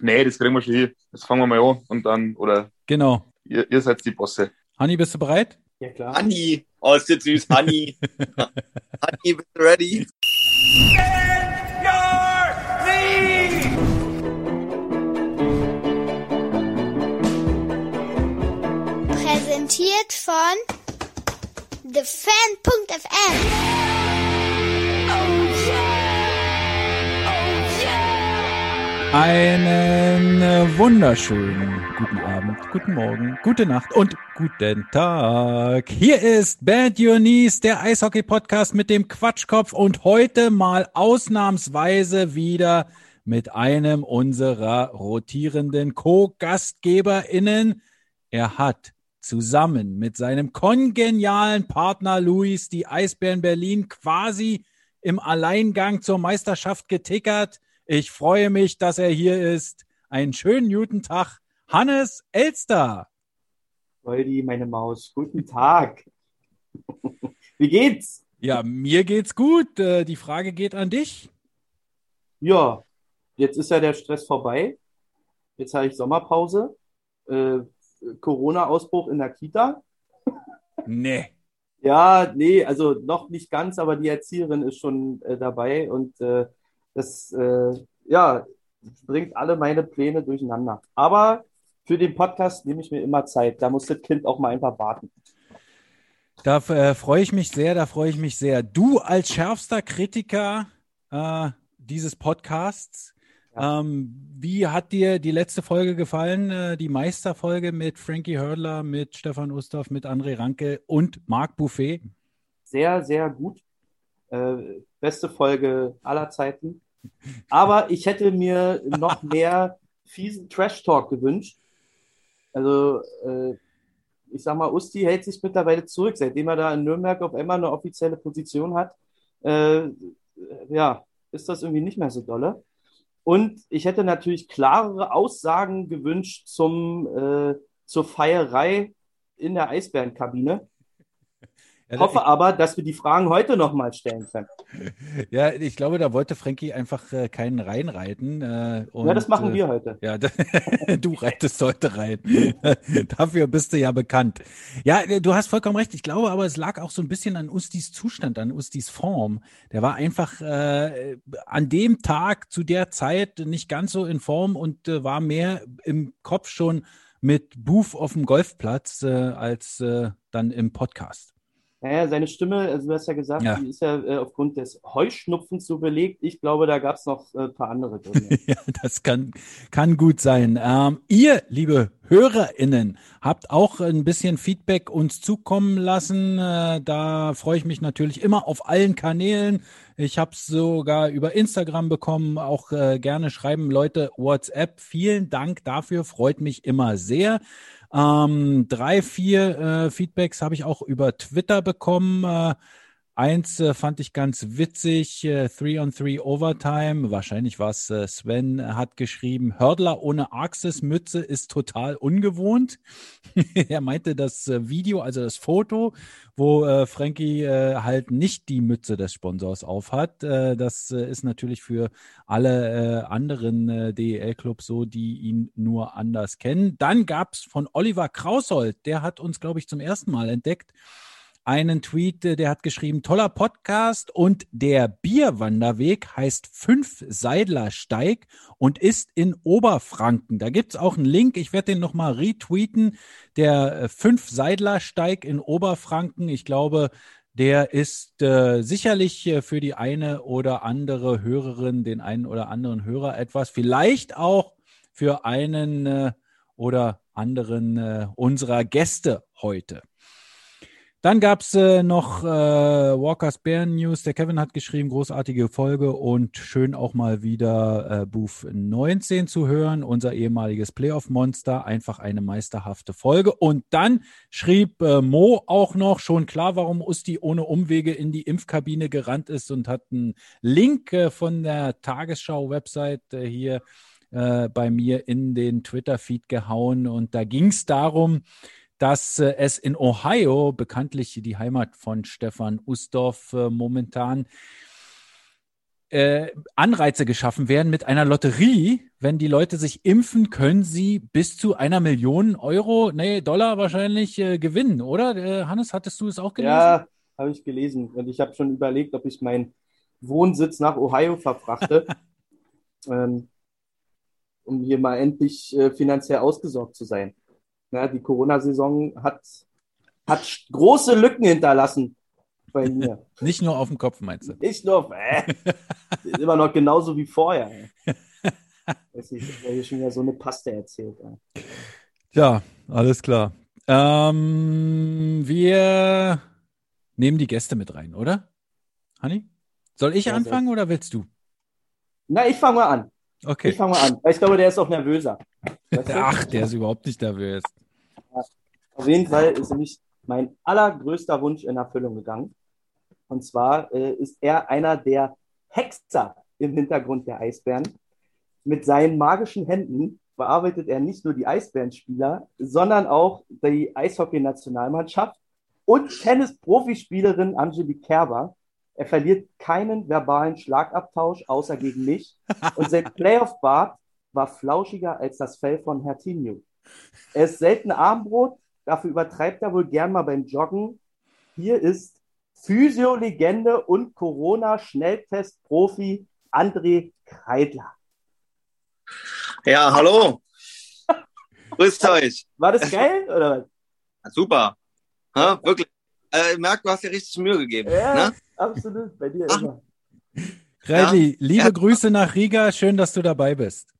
Nee, das kriegen wir schon hin. Jetzt fangen wir mal an und dann, oder Genau. ihr, ihr seid die Bosse. Hanni, bist du bereit? Ja, klar. Honey. Oh, ist das süß. Honey. Honey, bist du ready? Präsentiert von TheFan.fm. Einen äh, wunderschönen guten Abend, guten Morgen, gute Nacht und guten Tag. Hier ist Bad Your Knees, der Eishockey-Podcast mit dem Quatschkopf und heute mal ausnahmsweise wieder mit einem unserer rotierenden Co-GastgeberInnen. Er hat zusammen mit seinem kongenialen Partner Luis die Eisbären Berlin quasi im Alleingang zur Meisterschaft getickert. Ich freue mich, dass er hier ist. Einen schönen guten Tag, Hannes Elster. Goldi, meine Maus. Guten Tag. Wie geht's? Ja, mir geht's gut. Äh, Die Frage geht an dich. Ja, jetzt ist ja der Stress vorbei. Jetzt habe ich Sommerpause. Äh, Corona-Ausbruch in der Kita. Nee. Ja, nee, also noch nicht ganz, aber die Erzieherin ist schon äh, dabei und äh, das, äh, ja, bringt alle meine Pläne durcheinander. Aber für den Podcast nehme ich mir immer Zeit. Da muss das Kind auch mal einfach warten. Da äh, freue ich mich sehr, da freue ich mich sehr. Du als schärfster Kritiker äh, dieses Podcasts, Ja. ähm, wie hat dir die letzte Folge gefallen? Äh, die Meisterfolge mit Frankie Hördler, mit Stefan Ustorf, mit André Ranke und Marc Buffet? Sehr, sehr gut. Äh, beste Folge aller Zeiten. Aber ich hätte mir noch mehr fiesen Trash-Talk gewünscht. Also, äh, ich sag mal, Usti hält sich mittlerweile zurück, seitdem er da in Nürnberg auf einmal eine offizielle Position hat. Äh, ja, ist das irgendwie nicht mehr so dolle. Und ich hätte natürlich klarere Aussagen gewünscht zum, äh, zur Feierei in der Eisbärenkabine. Ja, Hoffe aber, dass wir die Fragen heute nochmal stellen können. Ja, ich glaube, da wollte Frankie einfach äh, keinen reinreiten. Äh, und, ja, das machen äh, wir heute. Ja, du reitest heute rein. Dafür bist du ja bekannt. Ja, äh, du hast vollkommen recht. Ich glaube aber, es lag auch so ein bisschen an Ustis Zustand, an Ustis Form. Der war einfach äh, an dem Tag zu der Zeit nicht ganz so in Form und äh, war mehr im Kopf schon mit Booth auf dem Golfplatz äh, als äh, dann im Podcast. Naja, seine Stimme, also du hast ja gesagt, Ja. die ist ja äh, aufgrund des Heuschnupfens so belegt. Ich glaube, da gab es noch äh, ein paar andere Gründe. Ja, das kann, kann gut sein. Ähm, ihr, liebe HörerInnen, habt auch ein bisschen Feedback uns zukommen lassen. Äh, da freue ich mich natürlich immer auf allen Kanälen. Ich habe es sogar über Instagram bekommen. Auch äh, gerne schreiben Leute WhatsApp. Vielen Dank dafür. Freut mich immer sehr. Ähm, drei, vier äh, Feedbacks habe ich auch über Twitter bekommen. Äh, Eins äh, fand ich ganz witzig, äh, Three on Three Overtime, wahrscheinlich war es äh, Sven, hat geschrieben, Hördler ohne Arxis-Mütze ist total ungewohnt. er meinte das äh, Video, also das Foto, wo äh, Frankie äh, halt nicht die Mütze des Sponsors aufhat. Äh, das äh, ist natürlich für alle äh, anderen äh, DEL-Clubs so, die ihn nur anders kennen. Dann gab's von Oliver Kraushold, der hat uns, glaube ich, zum ersten Mal entdeckt einen Tweet, äh, der hat geschrieben, toller Podcast und der Bierwanderweg heißt Fünf Seidler Steig und ist in Oberfranken. Da gibt's auch einen Link, ich werde den nochmal retweeten. Der äh, Fünf Seidler Steig in Oberfranken, ich glaube, der ist äh, sicherlich äh, für die eine oder andere Hörerin, den einen oder anderen Hörer etwas, vielleicht auch für einen äh, oder anderen äh, unserer Gäste heute. Dann gab's äh, noch äh, Walkers Bären News. Der Kevin hat geschrieben, großartige Folge und schön auch mal wieder äh, Booth 19 zu hören, unser ehemaliges Playoff-Monster. Einfach eine meisterhafte Folge. Und dann schrieb äh, Mo auch noch, schon klar, warum Usti ohne Umwege in die Impfkabine gerannt ist und hat einen Link äh, von der Tagesschau-Website äh, hier äh, bei mir in den Twitter-Feed gehauen. Und da ging's darum, dass äh, es in Ohio, bekanntlich die Heimat von Stefan Ustorf äh, momentan, äh, Anreize geschaffen werden mit einer Lotterie. Wenn die Leute sich impfen, können sie bis zu einer Million Euro, nee, Dollar wahrscheinlich äh, gewinnen, oder? Äh, Hannes, hattest du es auch gelesen? Ja, habe ich gelesen. Und ich habe schon überlegt, ob ich meinen Wohnsitz nach Ohio verfrachte, ähm, um hier mal endlich finanziell ausgesorgt zu sein. Ja, die Corona-Saison hat, hat große Lücken hinterlassen bei mir. Nicht nur auf dem Kopf, meinst du? Nicht nur, äh, immer noch genauso wie vorher. ey. Weiß nicht, ich habe hier schon wieder so eine Paste erzählt. ey. Ja, alles klar. Ähm, wir nehmen die Gäste mit rein, oder? Hanni? Soll ich Ja, anfangen oder willst du? Na, ich fange mal an. Ich Okay. fange mal an. Weil ich glaube, der ist auch nervöser. Ach, der ist überhaupt nicht nervös. Auf jeden Fall ist nämlich mein allergrößter Wunsch in Erfüllung gegangen. Und zwar äh, ist er einer der Hexer im Hintergrund der Eisbären. Mit seinen magischen Händen bearbeitet er nicht nur die Eisbärenspieler, sondern auch die Eishockey-Nationalmannschaft und Tennis-Profispielerin Angelique Kerber. Er verliert keinen verbalen Schlagabtausch, außer gegen mich. Und sein Playoff-Bart war flauschiger als das Fell von Hertinho. Er ist selten Armbrot, dafür übertreibt er wohl gern mal beim Joggen. Hier ist Physio-Legende und Corona-Schnelltest-Profi André Kreidler. Ja, hallo. Grüßt euch. War das geil oder was? Super. Ha, wirklich. Äh, ich merke, du hast dir richtig Mühe gegeben. Ja, Ne? absolut, bei dir Ach. immer. Kreidli, liebe Ja. Grüße nach Riga. Schön, dass du dabei bist.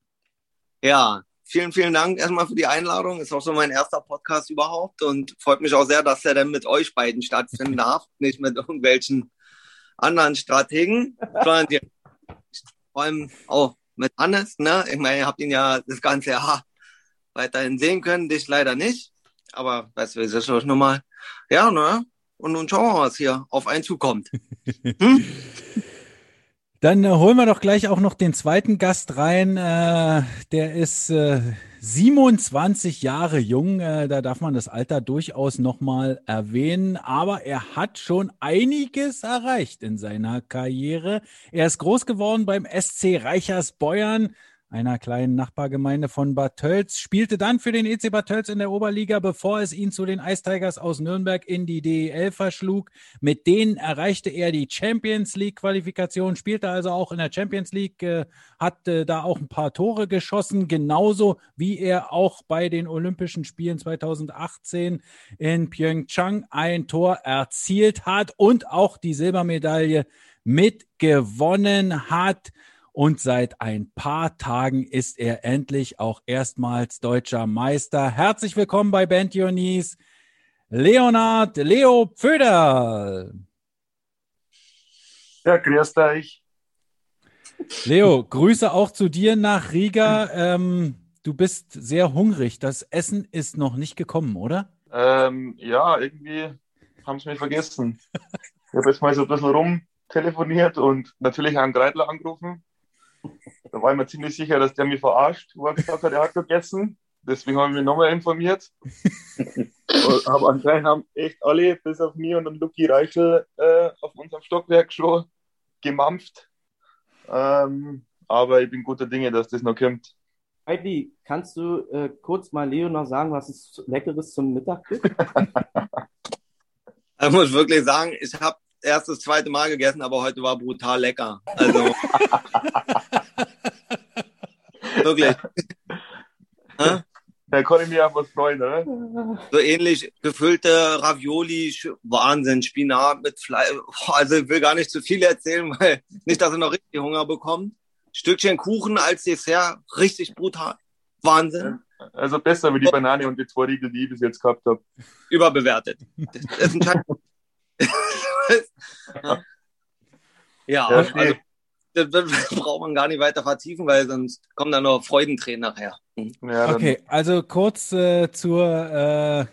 Ja, vielen, vielen Dank erstmal für die Einladung. Ist auch so mein erster Podcast überhaupt und freut mich auch sehr, dass der dann mit euch beiden stattfinden darf, nicht mit irgendwelchen anderen Strategen, sondern die, vor allem auch mit Hannes. Ne? Ich meine, ihr habt ihn ja das ganze Jahr weiterhin sehen können, dich leider nicht. Aber weißt du, ist schon nochmal. Ja, ne? Und nun schauen wir mal, was hier auf einen zukommt. Hm? Dann äh, holen wir doch gleich auch noch den zweiten Gast rein. Äh, der ist äh, 27 Jahre jung. Äh, da darf man das Alter durchaus nochmal erwähnen. Aber er hat schon einiges erreicht in seiner Karriere. Er ist groß geworden beim SC Reichersbeuern, einer kleinen Nachbargemeinde von Bad Tölz, spielte dann für den EC Bad Tölz in der Oberliga, bevor es ihn zu den Ice Tigers aus Nürnberg in die DEL verschlug. Mit denen erreichte er die Champions League Qualifikation, spielte also auch in der Champions League, äh, hat äh, da auch ein paar Tore geschossen, genauso wie er auch bei den Olympischen Spielen 2018 in Pyeongchang ein Tor erzielt hat und auch die Silbermedaille mitgewonnen hat. Und seit ein paar Tagen ist er endlich auch erstmals deutscher Meister. Herzlich willkommen bei Band Your Knees, Leonard Leo Pföder. Ja, grüßt euch. Leo, Grüße auch zu dir nach Riga. Ähm, du bist sehr hungrig. Das Essen ist noch nicht gekommen, oder? Ähm, ja, irgendwie haben sie mich vergessen. Ich habe jetzt mal so ein bisschen rum telefoniert und natürlich einen Greitler angerufen. Da war ich mir ziemlich sicher, dass der mich verarscht, wo er gesagt hat, er hat gegessen. Deswegen habe ich mich nochmal informiert. Aber anscheinend haben echt alle, bis auf mich und den Luki Reichel, äh, auf unserem Stockwerk schon gemampft. Ähm, aber ich bin guter Dinge, dass das noch kommt. Heidi, kannst du äh, kurz mal Leo noch sagen, was es Leckeres zum Mittag gibt? Ich muss wirklich sagen, ich habe erst das zweite Mal gegessen, aber heute war brutal lecker. Also wirklich. Da kann ich mich auf was freuen, oder? so ähnlich gefüllte Ravioli, Wahnsinn, Spinat mit Fleisch. Also ich will gar nicht zu viel erzählen, weil nicht, dass er noch richtig Hunger bekommt. Stückchen Kuchen als Dessert, richtig brutal. Wahnsinn. Also besser wie die Banane und die zwei Riegel, die ich bis jetzt gehabt habe. Überbewertet. Ja, Ja, also das, das braucht man gar nicht weiter vertiefen, weil sonst kommen da noch Freudentränen nachher. Hm. Ja, Okay, also kurz äh, zur äh,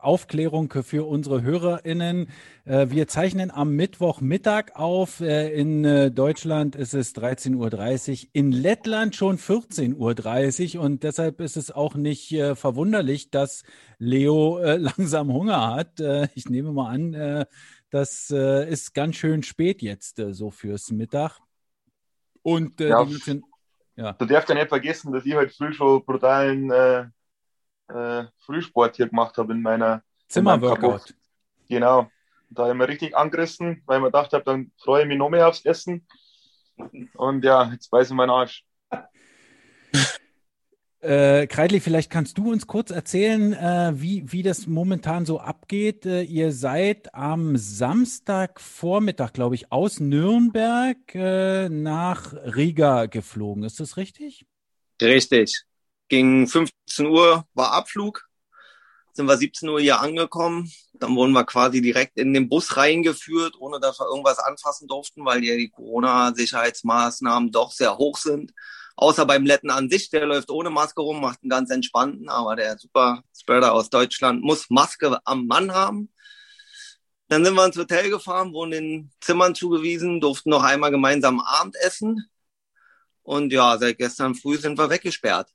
Aufklärung für unsere HörerInnen. Äh, wir zeichnen am Mittwochmittag auf. Äh, in äh, Deutschland ist es 13.30 Uhr, in Lettland schon 14.30 Uhr und deshalb ist es auch nicht äh, verwunderlich, dass Leo äh, langsam Hunger hat. Äh, ich nehme mal an, äh, das äh, ist ganz schön spät jetzt äh, so fürs Mittag. Und äh, Ja. die ja. Du darfst ja nicht vergessen, dass ich halt früh schon brutalen äh, äh, Frühsport hier gemacht habe in meiner Zimmerworkout. Genau. Da habe ich mir richtig angerissen, weil ich mir gedacht habe, dann freue ich mich noch mehr aufs Essen. Und ja, jetzt weiß ich meinen Arsch. Äh, Kreidli, vielleicht kannst du uns kurz erzählen, äh, wie, wie das momentan so abgeht. Äh, ihr seid am Samstagvormittag, glaube ich, aus Nürnberg äh, nach Riga geflogen. Ist das richtig? Richtig. Gegen 15 Uhr war Abflug. Sind wir 17 Uhr hier angekommen. Dann wurden wir quasi direkt in den Bus reingeführt, ohne dass wir irgendwas anfassen durften, weil ja die Corona-Sicherheitsmaßnahmen doch sehr hoch sind. Außer beim Letten an sich, der läuft ohne Maske rum, macht einen ganz entspannten, aber der Super Spreader aus Deutschland muss Maske am Mann haben. Dann sind wir ins Hotel gefahren, wurden den Zimmern zugewiesen, durften noch einmal gemeinsam Abendessen. Und ja, seit gestern früh sind wir weggesperrt.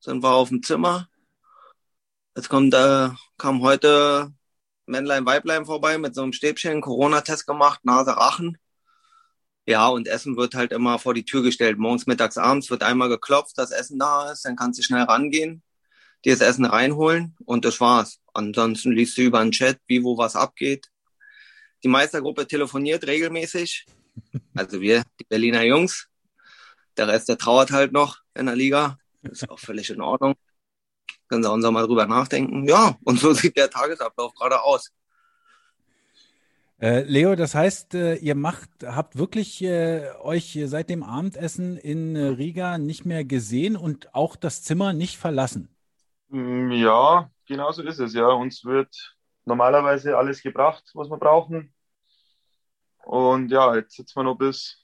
Sind wir auf dem Zimmer. Jetzt kommt, äh, kam heute Männlein, Weiblein vorbei mit so einem Stäbchen, Corona-Test gemacht, Nase, Rachen. Ja, und Essen wird halt immer vor die Tür gestellt. Morgens, mittags, abends wird einmal geklopft, dass Essen da ist. Dann kannst du schnell rangehen, dir das Essen reinholen und das war's. Ansonsten liest du über den Chat, wie, wo was abgeht. Die Meistergruppe telefoniert regelmäßig. Also wir, die Berliner Jungs. Der Rest, der trauert halt noch in der Liga. Ist auch völlig in Ordnung. Können sie auch mal drüber nachdenken. Ja, und so sieht der Tagesablauf gerade aus. Äh, Leo, das heißt, äh, ihr macht, habt wirklich äh, euch seit dem Abendessen in äh, Riga nicht mehr gesehen und auch das Zimmer nicht verlassen. Mm, Ja, genau so ist es. Ja, uns wird normalerweise alles gebracht, was wir brauchen. Und ja, jetzt sitzen wir noch bis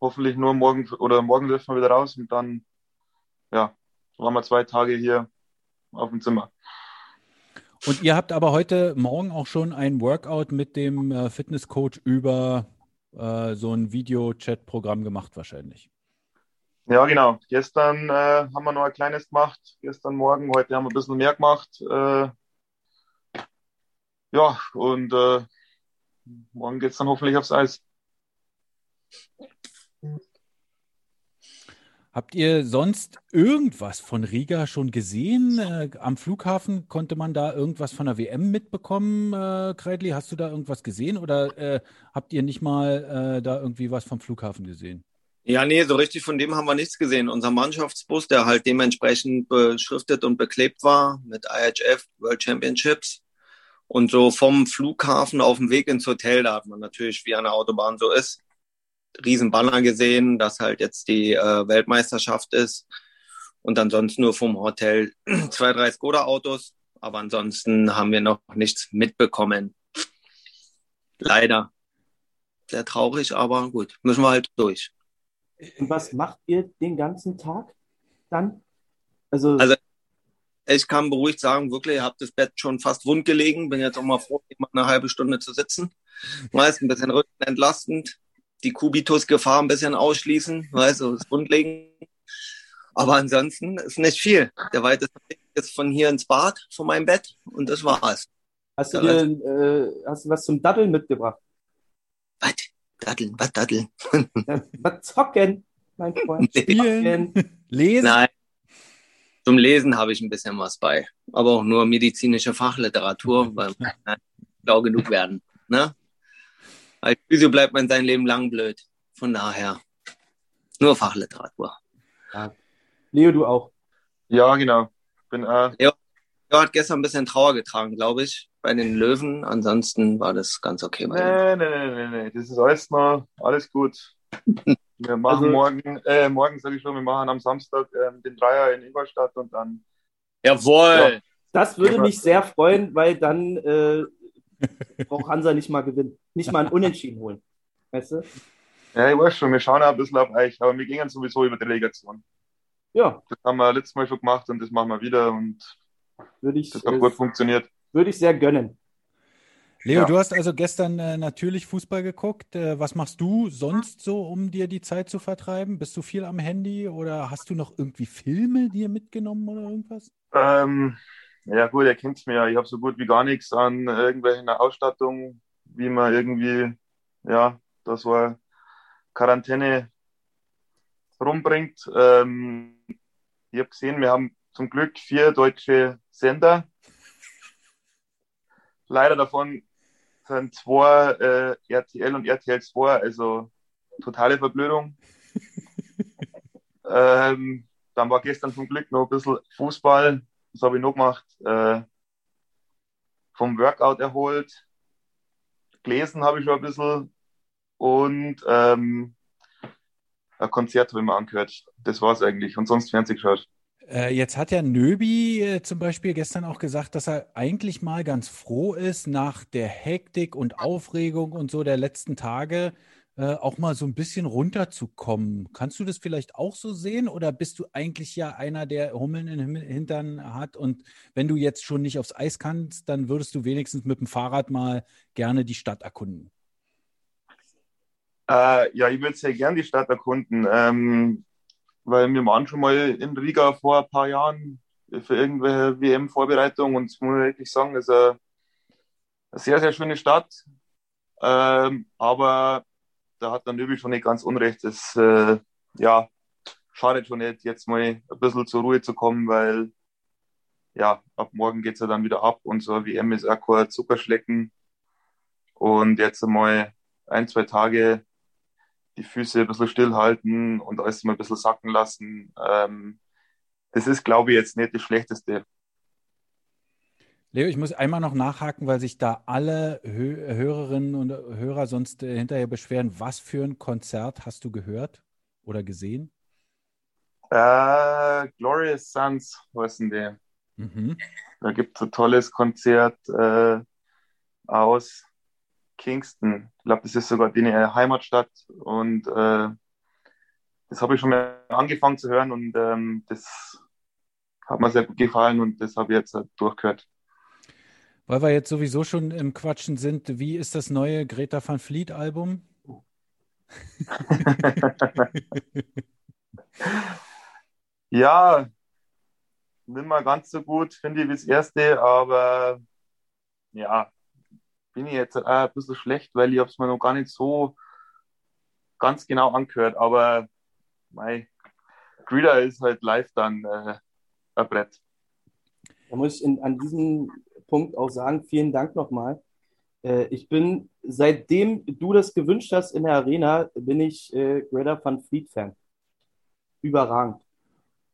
hoffentlich nur morgen oder morgen dürfen wir wieder raus und dann, ja, waren wir zwei Tage hier auf dem Zimmer. Und ihr habt aber heute Morgen auch schon ein Workout mit dem äh, Fitnesscoach über äh, so ein Video-Chat-Programm gemacht wahrscheinlich. Ja, genau. Gestern äh, haben wir noch ein kleines gemacht, gestern Morgen, heute haben wir ein bisschen mehr gemacht. Äh, ja, und äh, morgen geht's dann hoffentlich aufs Eis. Habt ihr sonst irgendwas von Riga schon gesehen? Äh, am Flughafen konnte man da irgendwas von der WM mitbekommen, äh, Kreidli? Hast du da irgendwas gesehen oder äh, habt ihr nicht mal äh, da irgendwie was vom Flughafen gesehen? Ja, nee, so richtig von dem haben wir nichts gesehen. Unser Mannschaftsbus, der halt dementsprechend beschriftet und beklebt war mit IHF World Championships. Und so vom Flughafen auf dem Weg ins Hotel, da hat man natürlich, wie an der Autobahn so ist, riesen Banner gesehen, dass halt jetzt die äh, Weltmeisterschaft ist. Und ansonsten nur vom Hotel zwei, drei Skoda-Autos. Aber ansonsten haben wir noch nichts mitbekommen. Leider. Sehr traurig, aber gut, müssen wir halt durch. Und was macht ihr den ganzen Tag dann? Also, Also- Ich kann beruhigt sagen, wirklich, ich habe das Bett schon fast wund gelegen. Bin jetzt auch mal froh, mal eine halbe Stunde zu sitzen. Meist ein bisschen Rücken entlastend. Die Kubitusgefahr ein bisschen ausschließen, weißt du, das Wundlegen. Aber ansonsten ist nicht viel. Der weiteste Weg ist von hier ins Bad, von meinem Bett. Und das war's. hast du dir, äh, hast du was zum Daddeln mitgebracht? Was? Datteln, was Datteln? Was zocken, mein Freund. Spielen, Zocken. lesen? Nein. Zum Lesen habe ich ein bisschen was bei. Aber auch nur medizinische Fachliteratur, weil man schlau genug werden. Ne? Als Physio bleibt man sein Leben lang blöd. Von daher nur Fachliteratur. Leo, du auch. Ja, genau. Bin äh, Ja, hat gestern ein bisschen Trauer getragen, glaube ich, bei den Löwen. Ansonsten war das ganz okay. Bei. Nee, nee, nee, nee, nee. Das ist alles noch, alles gut. Wir machen Also- morgen, äh, morgen sage ich schon, wir machen am Samstag ähm, den Dreier in Ingolstadt und dann, Jawohl! Das würde Ja. mich sehr freuen, weil dann äh, braucht Hansa nicht mal gewinnen. Nicht mal ein Unentschieden holen. Weißt du? ja, ich weiß schon, wir schauen ein bisschen auf euch, aber wir gehen sowieso über die Relegation. Ja, Das haben wir letztes Mal schon gemacht und das machen wir wieder und würde ich, das hat gut funktioniert. würde ich sehr gönnen. Leo, Ja. du hast also gestern äh, natürlich Fußball geguckt. Äh, was machst du sonst so, um dir die Zeit zu vertreiben? Bist du viel am Handy oder hast du noch irgendwie Filme dir mitgenommen oder irgendwas? Ähm, ja gut, ihr kennt's mir ja, ich habe so gut wie gar nichts an irgendwelchen Ausstattung, wie man irgendwie, ja, das war Quarantäne rumbringt. Ähm, ich habe gesehen, wir haben zum Glück vier deutsche Sender. Leider davon sind zwei äh, RTL und RTL 2, also totale Verblödung. ähm, dann war gestern zum Glück noch ein bisschen Fußball. Das habe ich noch gemacht. Äh, vom Workout erholt. Gelesen habe ich schon ein bisschen. Und ähm, ein Konzert habe ich mir angehört. Das war es eigentlich. Und sonst Fernsehen geschaut. Äh, jetzt hat ja Nöbi äh, zum Beispiel gestern auch gesagt, dass er eigentlich mal ganz froh ist, nach der Hektik und Aufregung und so der letzten Tage äh, auch mal so ein bisschen runterzukommen. Kannst du das vielleicht auch so sehen oder bist du eigentlich ja einer, der Hummeln im Hintern hat und wenn du jetzt schon nicht aufs Eis kannst, dann würdest du wenigstens mit dem Fahrrad mal gerne die Stadt erkunden? Äh, ja, ich würde sehr gern die Stadt erkunden, ähm, weil wir waren schon mal in Riga vor ein paar Jahren für irgendwelche WM-Vorbereitungen und muss ich wirklich sagen, ist eine, eine sehr, sehr schöne Stadt. Ähm, aber da hat dann Nöbel schon nicht ganz unrecht. Es äh, ja, schadet schon nicht, jetzt mal ein bisschen zur Ruhe zu kommen, weil ja, ab morgen geht es ja dann wieder ab und so WM ist auch kein Zuckerschlecken. Und jetzt einmal ein, zwei Tage die Füße ein bisschen stillhalten und alles mal ein bisschen sacken lassen. Ähm, das ist, glaube ich, jetzt nicht das Schlechteste. Leo, ich muss einmal noch nachhaken, weil sich da alle Hö Hörerinnen und Hörer sonst äh, hinterher beschweren. Was für ein Konzert hast du gehört oder gesehen? Äh, Glorious Sons heißen die. Mhm. Da gibt es ein tolles Konzert äh, aus Kingston. Ich glaube, das ist sogar die Heimatstadt. Und äh, das habe ich schon mal angefangen zu hören und ähm, das hat mir sehr gut gefallen und das habe ich jetzt durchgehört. Weil wir jetzt sowieso schon im Quatschen sind, wie ist das neue Greta van Fleet Album? ja, nicht mal ganz so gut, finde ich, wie das erste, aber ja, bin ich jetzt ein bisschen schlecht, weil ich habe es mir noch gar nicht so ganz genau angehört, aber mein Greta ist halt live dann äh, ein Brett. Da muss in, an diesem Punkt auch sagen, vielen Dank nochmal. Äh, ich bin, seitdem du das gewünscht hast in der Arena, bin ich äh, Greta van Fleet Fan. Überragend.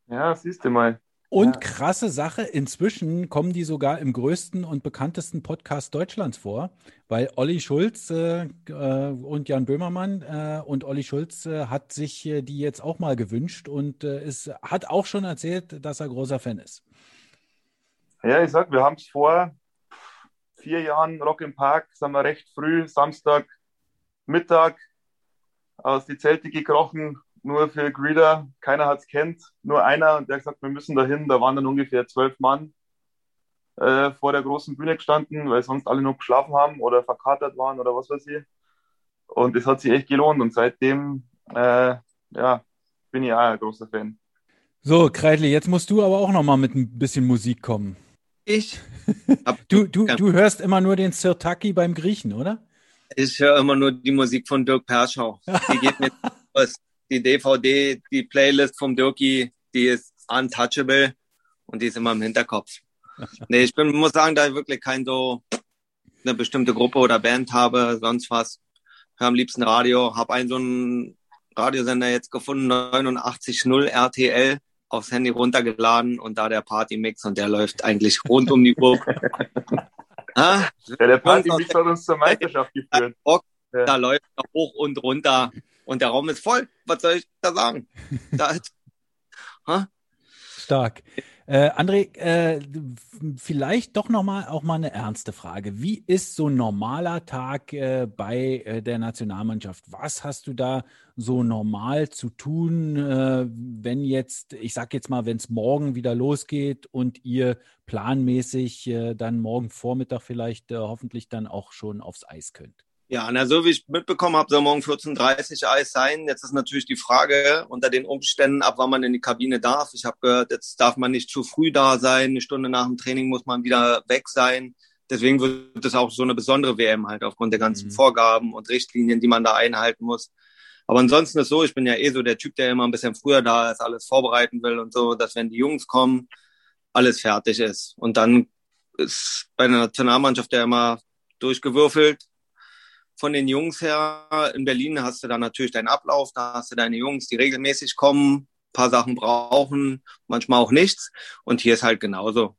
Ja, siehst du mal. Und ja. krasse Sache, inzwischen kommen die sogar im größten und bekanntesten Podcast Deutschlands vor, weil Olli Schulz äh, äh, und Jan Böhmermann äh, und Olli Schulz äh, hat sich äh, die jetzt auch mal gewünscht und es äh, hat auch schon erzählt, dass er großer Fan ist. Ja, ich sag, wir haben es vor vier Jahren Rock im Park, sind wir recht früh, Samstag, Mittag, aus die Zelte gekrochen, nur für Greeder. Keiner hat es kennt, nur einer und der hat gesagt, wir müssen dahin. Da waren dann ungefähr zwölf Mann äh, vor der großen Bühne gestanden, weil sonst alle noch geschlafen haben oder verkatert waren oder was weiß ich. Und es hat sich echt gelohnt und seitdem äh, ja, bin ich auch ein großer Fan. So, Kreidli, jetzt musst du aber auch noch mal mit ein bisschen Musik kommen. Ich? du, du, du hörst immer nur den Sirtaki beim Griechen, oder? Ich höre immer nur die Musik von Dirk Perschau. Die geht mir aus. Die DVD, die Playlist vom Dirki, die ist untouchable und die ist immer im Hinterkopf. Nee, ich bin, muss sagen, da ich wirklich kein so eine bestimmte Gruppe oder Band habe, sonst was. Hör am liebsten Radio, habe einen so einen Radiosender jetzt gefunden, 89.0 RTL aufs Handy runtergeladen und da der Partymix und der läuft eigentlich rund um die Uhr. ah, ja, der Partymix hat uns zur Meisterschaft geführt. Da ja. läuft er hoch und runter und der Raum ist voll. Was soll ich da sagen? Da ist, Stark. Äh, André, äh, vielleicht doch nochmal auch mal eine ernste Frage. Wie ist so ein normaler Tag äh, bei äh, der Nationalmannschaft? Was hast du da so normal zu tun, äh, wenn jetzt, ich sag jetzt mal, wenn es morgen wieder losgeht und ihr planmäßig äh, dann morgen Vormittag vielleicht hoffentlich dann auch schon aufs Eis könnt? Ja, na, so wie ich mitbekommen habe, soll morgen 14.30 Uhr Eis sein. Jetzt ist natürlich die Frage unter den Umständen, ab wann man in die Kabine darf. Ich habe gehört, jetzt darf man nicht zu früh da sein. Eine Stunde nach dem Training muss man wieder weg sein. Deswegen wird es auch so eine besondere WM halt aufgrund der ganzen mhm. Vorgaben und Richtlinien, die man da einhalten muss. Aber ansonsten ist so, ich bin ja eh so der Typ, der immer ein bisschen früher da ist, alles vorbereiten will und so, dass wenn die Jungs kommen, alles fertig ist. Und dann ist bei der Nationalmannschaft ja immer durchgewürfelt. Von den Jungs her, in Berlin hast du dann natürlich deinen Ablauf, da hast du deine Jungs, die regelmäßig kommen, paar Sachen brauchen, manchmal auch nichts. Und hier ist halt genauso.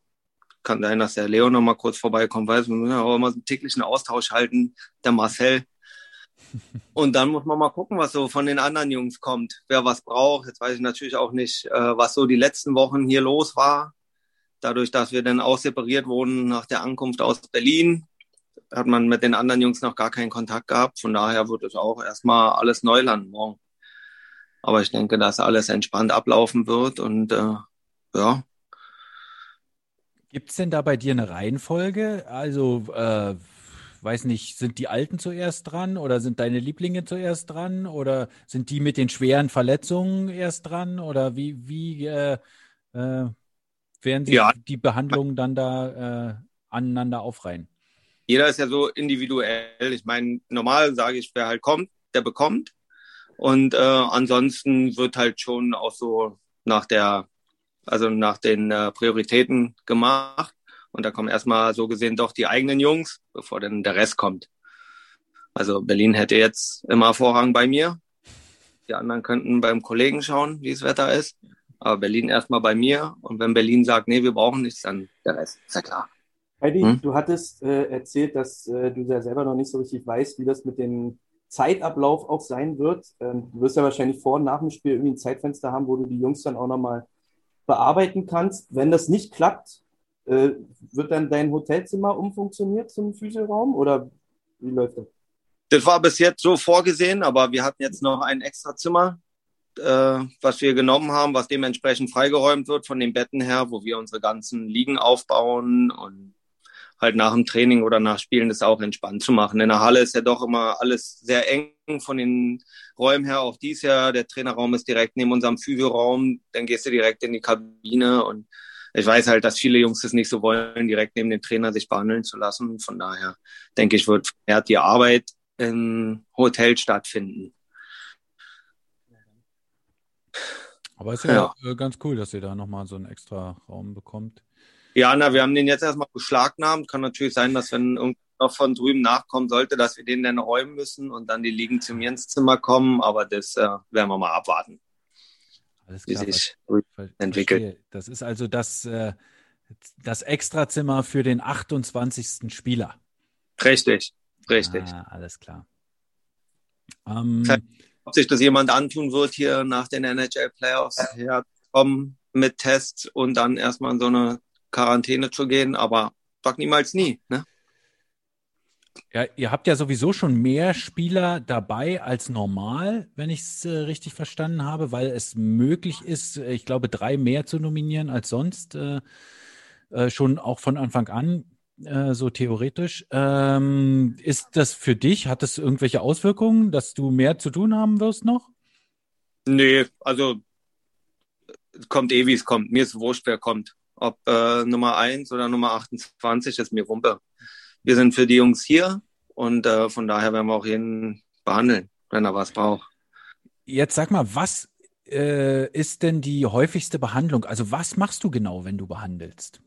Kann sein, dass der Leo noch mal kurz vorbeikommt, weil wir müssen ja auch immer so einen täglichen Austausch halten, der Marcel. Und dann muss man mal gucken, was so von den anderen Jungs kommt, wer was braucht. Jetzt weiß ich natürlich auch nicht, äh, was so die letzten Wochen hier los war. Dadurch, dass wir dann auch separiert wurden nach der Ankunft aus Berlin, hat man mit den anderen Jungs noch gar keinen Kontakt gehabt. Von daher wird es auch erstmal alles Neuland morgen. Aber ich denke, dass alles entspannt ablaufen wird und äh, ja. Gibt es denn da bei dir eine Reihenfolge? Also, äh, weiß nicht, sind die Alten zuerst dran oder sind deine Lieblinge zuerst dran oder sind die mit den schweren Verletzungen erst dran oder wie, wie äh, äh, werden sich Ja. die Behandlungen dann da äh, aneinander aufreihen? Jeder ist ja so individuell. Ich meine, normal sage ich, wer halt kommt, der bekommt. Und äh, ansonsten wird halt schon auch so nach der, also nach den äh, Prioritäten gemacht. Und da kommen erstmal so gesehen doch die eigenen Jungs, bevor dann der Rest kommt. Also Berlin hätte jetzt immer Vorrang bei mir. Die anderen könnten beim Kollegen schauen, wie das Wetter ist. Aber Berlin erstmal bei mir. Und wenn Berlin sagt, nee, wir brauchen nichts, dann der Rest. Ist ja klar. Heidi, Hm? du hattest äh, erzählt, dass äh, du ja selber noch nicht so richtig weißt, wie das mit dem Zeitablauf auch sein wird. Ähm, du wirst ja wahrscheinlich vor und nach dem Spiel irgendwie ein Zeitfenster haben, wo du die Jungs dann auch nochmal bearbeiten kannst. Wenn das nicht klappt, äh, wird dann dein Hotelzimmer umfunktioniert zum Physioraum oder wie läuft das? Das war bis jetzt so vorgesehen, aber wir hatten jetzt noch ein extra Zimmer, äh, was wir genommen haben, was dementsprechend freigeräumt wird von den Betten her, wo wir unsere ganzen Liegen aufbauen und halt nach dem Training oder nach Spielen das auch entspannt zu machen. In der Halle ist ja doch immer alles sehr eng von den Räumen her. Auch dies Jahr, der Trainerraum ist direkt neben unserem Physioraum. Dann gehst du direkt in die Kabine und ich weiß halt, dass viele Jungs es nicht so wollen, direkt neben dem Trainer sich behandeln zu lassen. Von daher denke ich, wird vermehrt die Arbeit im Hotel stattfinden. Aber ist ja, äh, ganz cool, dass ihr da nochmal so einen extra Raum bekommt. Ja, na, wir haben den jetzt erstmal beschlagnahmt. Kann natürlich sein, dass wenn irgendwas noch von drüben nachkommen sollte, dass wir den dann räumen müssen und dann die Liegen zu mir ins Zimmer kommen. Aber das äh, werden wir mal abwarten, Alles klar. sich entwickelt. verstehe. Das ist also das, äh, das Extrazimmer für den 28. Spieler. Richtig, richtig. Ah, alles klar. Ähm, Ob sich das jemand antun wird, hier nach den NHL-Playoffs herkommen mit Tests und dann erstmal in so eine Quarantäne zu gehen, aber sag niemals nie. Ne? Ja, ihr habt ja sowieso schon mehr Spieler dabei als normal, wenn ich es äh, richtig verstanden habe, weil es möglich ist, äh, ich glaube, drei mehr zu nominieren als sonst, äh, äh, schon auch von Anfang an, äh, so theoretisch. Ähm, ist das für dich, hat das irgendwelche Auswirkungen, dass du mehr zu tun haben wirst noch? Nee, also es kommt eh, wie es kommt. Mir ist wurscht, wer kommt. Ob äh, Nummer 1 oder Nummer 28 ist mir Wumpe. Wir sind für die Jungs hier und äh, von daher werden wir auch jeden behandeln, wenn er was braucht. Jetzt sag mal, was äh, ist denn die häufigste Behandlung? Also was machst du genau, wenn du behandelst?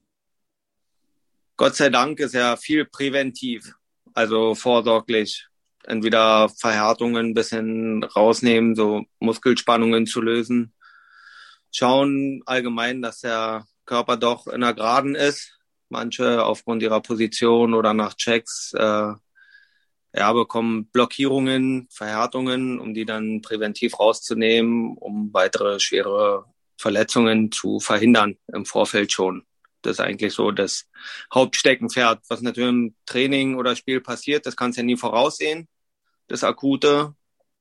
Gott sei Dank ist ja viel präventiv, also vorsorglich. Entweder Verhärtungen ein bisschen rausnehmen, so Muskelspannungen zu lösen. Schauen allgemein, dass der Körper doch in der Geraden ist. Manche aufgrund ihrer Position oder nach Checks äh, ja, bekommen Blockierungen, Verhärtungen, um die dann präventiv rauszunehmen, um weitere schwere Verletzungen zu verhindern im Vorfeld schon. Das ist eigentlich so das Hauptsteckenpferd. Was natürlich im Training oder Spiel passiert, das kannst du ja nie voraussehen. Das Akute,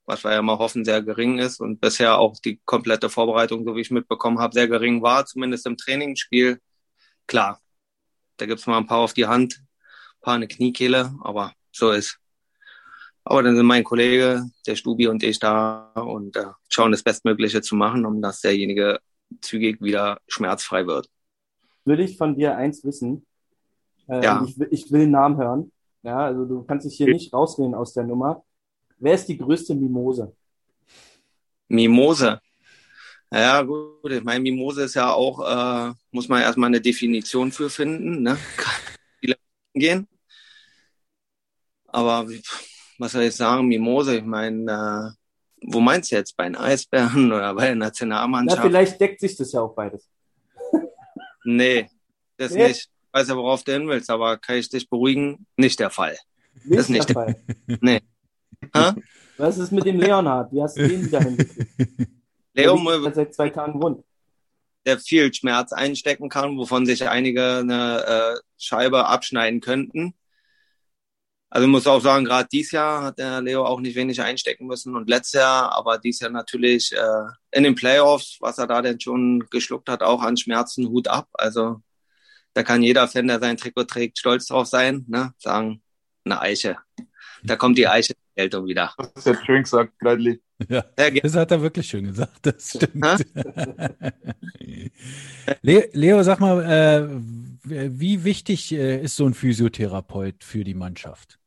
was wir ja mal hoffen, sehr gering ist und bisher auch die komplette Vorbereitung, so wie ich mitbekommen habe, sehr gering war, zumindest im Trainingsspiel. Klar, da gibt's mal ein paar auf die Hand, ein paar eine Kniekehle, aber so ist. Aber dann sind mein Kollege, der Stubi und ich da und äh, schauen das Bestmögliche zu machen, um dass derjenige zügig wieder schmerzfrei wird. Würde ich von dir eins wissen. Ähm, Ja. ich, will- ich will einen Namen hören. Ja, also du kannst dich hier nicht rausnehmen aus der Nummer. Wer ist die größte Mimose? Mimose. Ja, gut, ich meine, Mimose ist ja auch, äh, muss man erstmal eine Definition für finden, ne? Gehen. Aber was soll ich sagen, Mimose, ich meine, äh, wo meinst du jetzt? Bei den Eisbären oder bei der Na, Nationalmannschaft? vielleicht deckt sich das ja auch beides. Nee, das Nee? nicht. Ich weiß ja, worauf du hin willst, aber kann ich dich beruhigen? Nicht der Fall. Nicht Das nicht. der Fall. Nee. Was ist mit dem Leonhard? Wie hast du den wieder hingekriegt? Leo, Der seit zwei Tagen rund. der viel Schmerz einstecken kann, wovon sich einige eine äh, Scheibe abschneiden könnten. Also ich muss auch sagen, gerade dieses Jahr hat der Leo auch nicht wenig einstecken müssen und letztes Jahr, aber dieses Jahr natürlich äh, in den Playoffs, was er da denn schon geschluckt hat, auch an Schmerzen, Hut ab. Also da kann jeder Fan, der sein Trikot trägt, stolz drauf sein, ne? sagen, eine Eiche. Da kommt die Eiche Geltung wieder. Das ist jetzt schön gesagt, Greidli. Ja, das hat er wirklich schön gesagt, das stimmt. Le Leo, sag mal, äh, wie wichtig äh, ist so ein Physiotherapeut für die Mannschaft?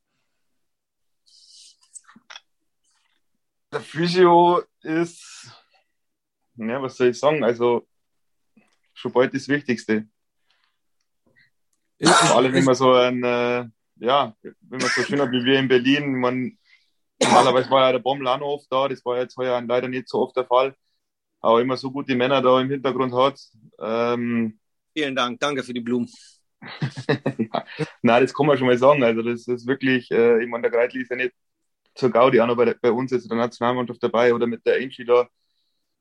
Der Physio ist, ja, was soll ich sagen? Also, schon bald das Wichtigste. Vor allem, wenn man so ein, äh, ja, wenn man so schön hat wie wir in Berlin, man, normalerweise war ja der Bommel auch noch oft da, das war jetzt heuer leider nicht so oft der Fall, aber immer so gute Männer da im Hintergrund hat. Ähm, Vielen Dank. Danke für die Blumen. ja, nein, das kann man schon mal sagen. Also das ist wirklich, äh, ich meine, der Greitli ist ja nicht zur Gaudi auch noch bei, der, bei uns jetzt in der Nationalmannschaft dabei oder mit der Angie da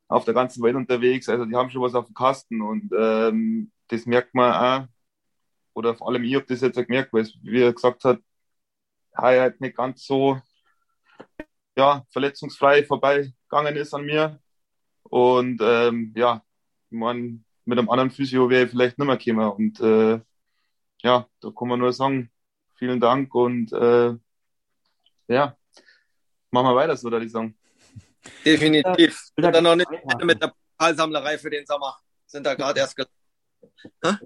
auf der ganzen Welt unterwegs. Also die haben schon was auf dem Kasten und ähm, das merkt man auch, oder vor allem ich habe das jetzt auch gemerkt, weil es, wie er gesagt hat, heuer halt nicht ganz so ja, verletzungsfrei vorbeigegangen ist an mir. Und ähm, ja, ich meine, mit einem anderen Physio wäre ich vielleicht nicht mehr gekommen. Und äh, ja, da kann man nur sagen, vielen Dank und äh, ja, machen wir weiter so, würde ich sagen. Definitiv. Und dann noch nicht mit der Pokalsammlerei für den Sommer. Sind da gerade erst ge-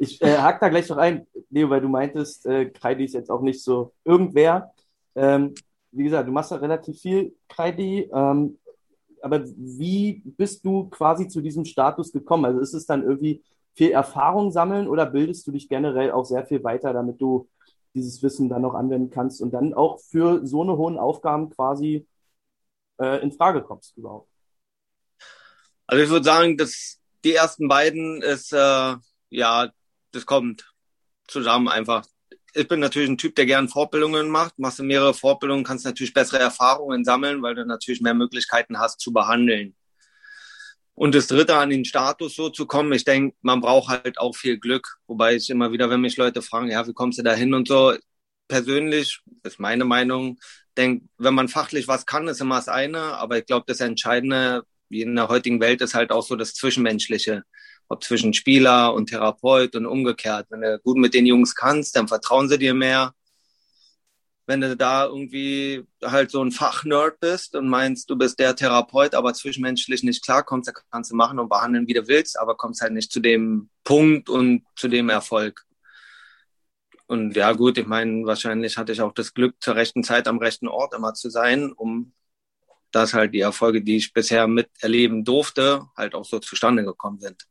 Ich äh, hake da gleich noch ein, Leo, weil du meintest, äh, Kreidi ist jetzt auch nicht so irgendwer. Ähm, wie gesagt, du machst ja relativ viel Kreidi. Ähm, aber wie bist du quasi zu diesem Status gekommen? Also ist es dann irgendwie viel Erfahrung sammeln oder bildest du dich generell auch sehr viel weiter, damit du dieses Wissen dann noch anwenden kannst und dann auch für so eine hohen Aufgaben quasi äh, in Frage kommst überhaupt? Also ich würde sagen, dass die ersten beiden ist, äh, ja, das kommt zusammen einfach. Ich bin natürlich ein Typ, der gern Fortbildungen macht. Machst du mehrere Fortbildungen, kannst natürlich bessere Erfahrungen sammeln, weil du natürlich mehr Möglichkeiten hast zu behandeln. Und das Dritte, an den Status so zu kommen, ich denke, man braucht halt auch viel Glück. Wobei ich immer wieder, wenn mich Leute fragen, ja, wie kommst du da hin und so, persönlich, ist meine Meinung, denke, wenn man fachlich was kann, ist immer das eine, aber ich glaube, das Entscheidende wie in der heutigen Welt ist halt auch so das Zwischenmenschliche. Ob zwischen Spieler und Therapeut und umgekehrt. Wenn du gut mit den Jungs kannst, dann vertrauen sie dir mehr. Wenn du da irgendwie halt so ein Fachnerd bist und meinst, du bist der Therapeut, aber zwischenmenschlich nicht klarkommst, dann kannst du machen und behandeln, wie du willst, aber kommst halt nicht zu dem Punkt und zu dem Erfolg. Und ja, gut, ich meine, wahrscheinlich hatte ich auch das Glück, zur rechten Zeit am rechten Ort immer zu sein, um dass halt die Erfolge, die ich bisher miterleben durfte, halt auch so zustande gekommen sind.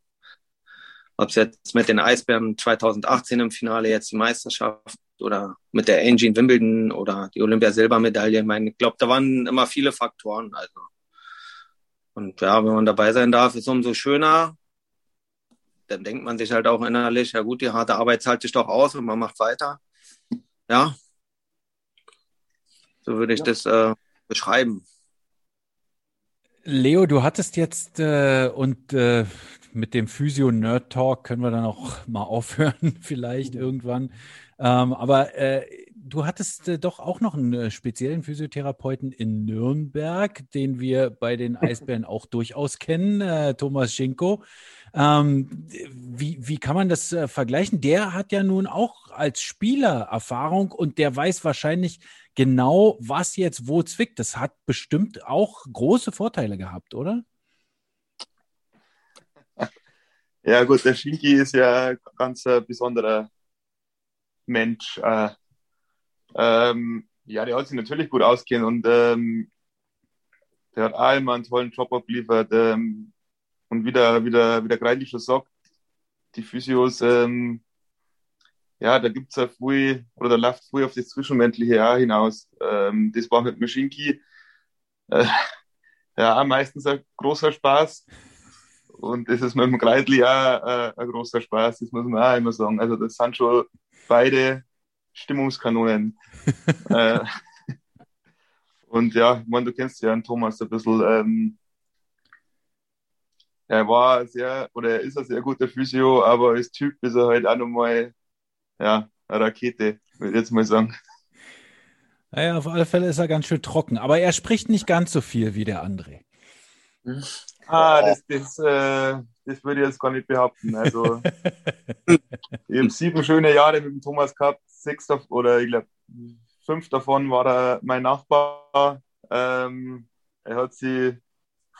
Ob es jetzt mit den Eisbären 2018 im Finale jetzt die Meisterschaft oder mit der Angie in Wimbledon oder die Olympiasilbermedaille. Ich meine, ich glaube, da waren immer viele Faktoren. Also. Und ja, wenn man dabei sein darf, ist umso schöner. Dann denkt man sich halt auch innerlich, ja gut, die harte Arbeit zahlt sich doch aus und man macht weiter. Ja. So würde ich Ja. das äh, beschreiben. Leo, du hattest jetzt äh, und äh, mit dem Physio Nerd Talk können wir dann auch mal aufhören, vielleicht irgendwann. Ähm, aber äh, du hattest äh, doch auch noch einen äh, speziellen Physiotherapeuten in Nürnberg, den wir bei den Eisbären auch durchaus kennen, äh, Thomas Schinko. Ähm, wie, wie kann man das äh, vergleichen? Der hat ja nun auch als Spieler Erfahrung und der weiß wahrscheinlich genau, was jetzt wo zwickt. Das hat bestimmt auch große Vorteile gehabt, oder? Ja, gut, der Schinki ist ja ein ganz äh, besonderer Mensch. Äh, ähm, ja, der hat sich natürlich gut auskennen und ähm, der hat auch immer einen tollen Job abgeliefert. Ähm, und wieder, wieder, wieder greitlich schon sagt, die Physios, ähm, ja, da gibt's ja viel, oder da läuft viel auf das Zwischenmenschliche auch hinaus. Ähm, das war mit Maschinki, äh, ja, meistens ein großer Spaß. Und das ist mit dem Kreidli auch äh, ein großer Spaß, das muss man auch immer sagen. Also das sind schon beide Stimmungskanonen. äh, und ja, ich meine, du kennst ja einen Thomas ein bisschen. Ähm, er war sehr, oder er ist ein sehr guter Physio, aber als Typ ist er halt auch nochmal, ja, eine Rakete, würde ich jetzt mal sagen. Naja, auf alle Fälle ist er ganz schön trocken, aber er spricht nicht ganz so viel wie der André. Ah, das, das, äh, das würde ich jetzt gar nicht behaupten. Also, ich habe sieben schöne Jahre mit dem Thomas gehabt, sechs davon, oder ich glaube, fünf davon war er mein Nachbar. Ähm, er hat sie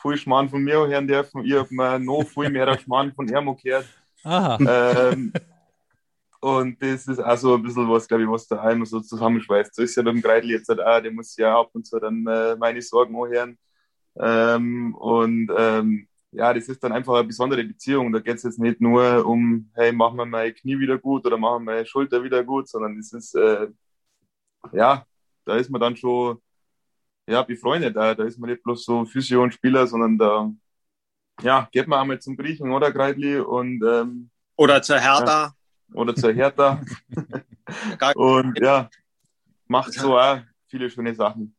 viel Schmarrn von mir hören dürfen. Ich habe mir noch viel mehr Schmarrn von ihm gehört. Aha. Ähm, und das ist also ein bisschen was, glaube ich, was da einmal so zusammenschweißt. So ist ja beim Greidel jetzt halt auch, der muss ja ab und zu dann äh, meine Sorgen auch hören. Ähm, und ähm, ja, das ist dann einfach eine besondere Beziehung. Da geht es jetzt nicht nur um, hey, machen wir mein Knie wieder gut oder machen wir meine Schulter wieder gut, sondern das ist, äh, ja, da ist man dann schon, ja, befreundet. Da, da ist man nicht bloß so Physio und Spieler, sondern da, ja, geht man einmal zum Griechen oder Greidli und, ähm, Oder zur Hertha. oder zur Hertha. Und ja, macht so auch viele schöne Sachen.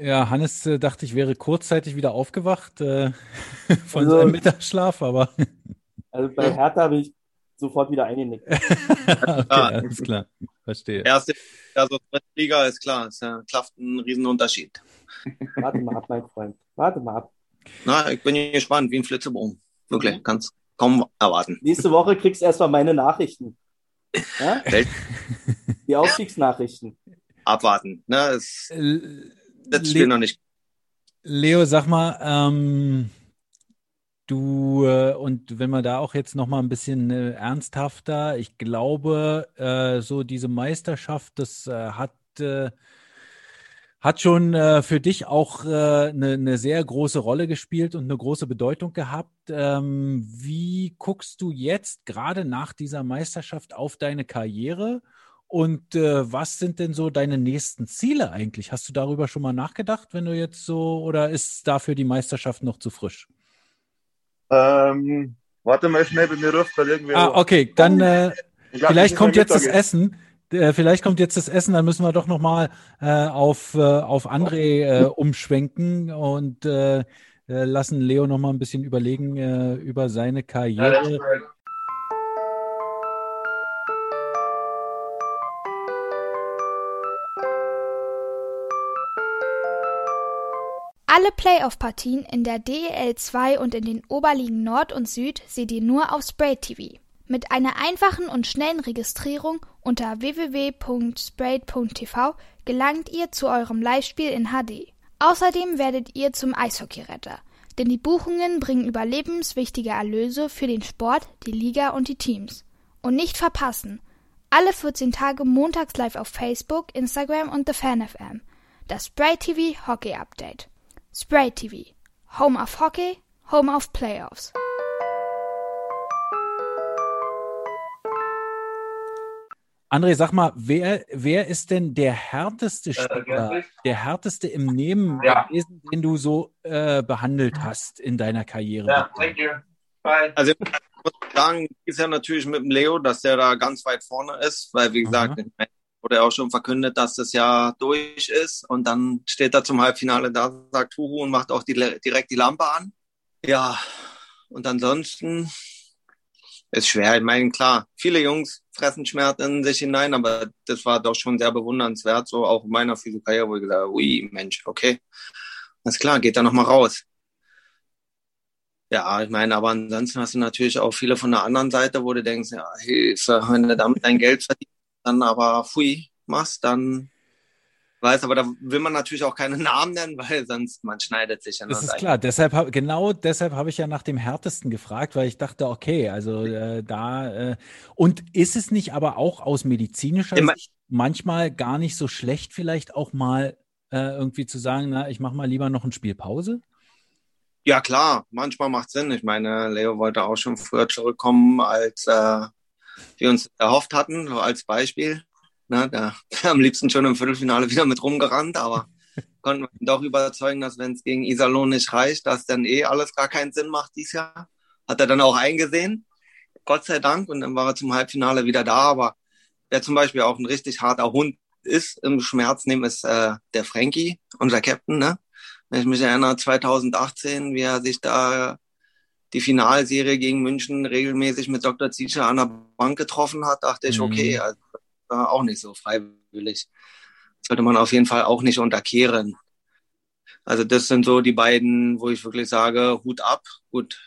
Ja, Hannes äh, dachte ich, wäre kurzzeitig wieder aufgewacht äh, von Also- seinem Mittagsschlaf, aber Also bei Hertha bin ich sofort wieder eingenickt. okay, alles klar. Verstehe. Erste, also dritte Liga ist klar, ist ja klafft ein Riesenunterschied. Warte mal ab, mein Freund. Warte mal ab. Na, ich bin gespannt, wie ein Flitzebogen. Wirklich, kannst kaum erwarten. Nächste Woche kriegst du erstmal meine Nachrichten. Ja? Die Aufstiegsnachrichten. Abwarten. Ne, es, Das Spiel noch nicht. Leo, sag mal, ähm, du, äh, und wenn wir da auch jetzt noch mal ein bisschen äh, ernsthafter, ich glaube, äh, so diese Meisterschaft, das äh, hat, äh, hat schon äh, für dich auch eine, eine sehr große Rolle gespielt und eine große Bedeutung gehabt. Ähm, wie guckst du jetzt gerade nach dieser Meisterschaft auf deine Karriere? Und äh, was sind denn so deine nächsten Ziele eigentlich? Hast du darüber schon mal nachgedacht, wenn du jetzt so, oder ist dafür die Meisterschaft noch zu frisch? Ähm, warte mal schnell, bei mir ruft gerade irgendwer. Ah, okay, dann äh, Ich glaub, vielleicht kommt jetzt das Essen. Äh, vielleicht kommt jetzt das Essen, dann müssen wir doch noch mal äh, auf, äh, auf André äh, umschwenken und äh, äh, lassen Leo noch mal ein bisschen überlegen äh, über seine Karriere. Alle Playoff-Partien in der DEL 2 und in den Oberligen Nord und Süd seht ihr nur auf Spray TV. Mit einer einfachen und schnellen Registrierung unter www.sprayt.tv gelangt ihr zu eurem Livespiel in HD. Außerdem werdet ihr zum Eishockeyretter, denn die Buchungen bringen überlebenswichtige Erlöse für den Sport, die Liga und die Teams. Und nicht verpassen! Alle 14 Tage montags live auf Facebook, Instagram und The Fan FM. Das Spray TV Hockey Update. Spray TV. Home of Hockey, Home of Playoffs. André, sag mal, wer, wer ist denn der härteste Spieler, Gertrud? der härteste im Nehmen Ja. gewesen, den du so äh, behandelt hast in deiner Karriere? Ja, thank you. Bye. Also ich muss sagen, ist ja natürlich mit dem Leo, dass der da ganz weit vorne ist, weil wie gesagt, Aha. Wurde ja auch schon verkündet, dass das Jahr durch ist und dann steht er zum Halbfinale da, sagt Huhu und macht auch die, direkt die Lampe an. Ja, und ansonsten ist schwer. Ich meine, klar, viele Jungs fressen Schmerz in sich hinein, aber das war doch schon sehr bewundernswert, so auch in meiner Physiokarriere, wo ich gesagt habe, ui, Mensch, okay, alles klar, geht da nochmal raus. Ja, ich meine, aber ansonsten hast du natürlich auch viele von der anderen Seite, wo du denkst, ja, Hilfe, wenn du damit dein Geld verdienst, dann aber fui machst, dann weiß, aber da will man natürlich auch keine Namen nennen, weil sonst man schneidet sich an Das ist klar. Deshalb genau deshalb habe ich ja nach dem härtesten gefragt, weil ich dachte, okay, also äh, da äh, und ist es nicht aber auch aus medizinischer Immer- Sicht manchmal gar nicht so schlecht, vielleicht auch mal äh, irgendwie zu sagen, na, ich mache mal lieber noch ein Spiel Pause? Ja, klar, manchmal macht Sinn. Ich meine, Leo wollte auch schon früher zurückkommen, als äh, wir uns erhofft hatten, so als Beispiel. Ne, der, der am liebsten schon im Viertelfinale wieder mit rumgerannt, aber konnten wir doch überzeugen, dass wenn es gegen Iserlohn nicht reicht, dass dann eh alles gar keinen Sinn macht dieses Jahr. Hat er dann auch eingesehen, Gott sei Dank, und dann war er zum Halbfinale wieder da. Aber wer zum Beispiel auch ein richtig harter Hund ist im Schmerz nehmen, ist äh, der Frankie, unser Captain. Ne? Wenn ich mich erinnere, 2018, wie er sich da die Finalserie gegen München regelmäßig mit Dr. Ziesche an der Bank getroffen hat, dachte ich, okay, mhm. also, auch nicht so freiwillig. Sollte man auf jeden Fall auch nicht unterkehren. Also das sind so die beiden, wo ich wirklich sage, Hut ab. Gut,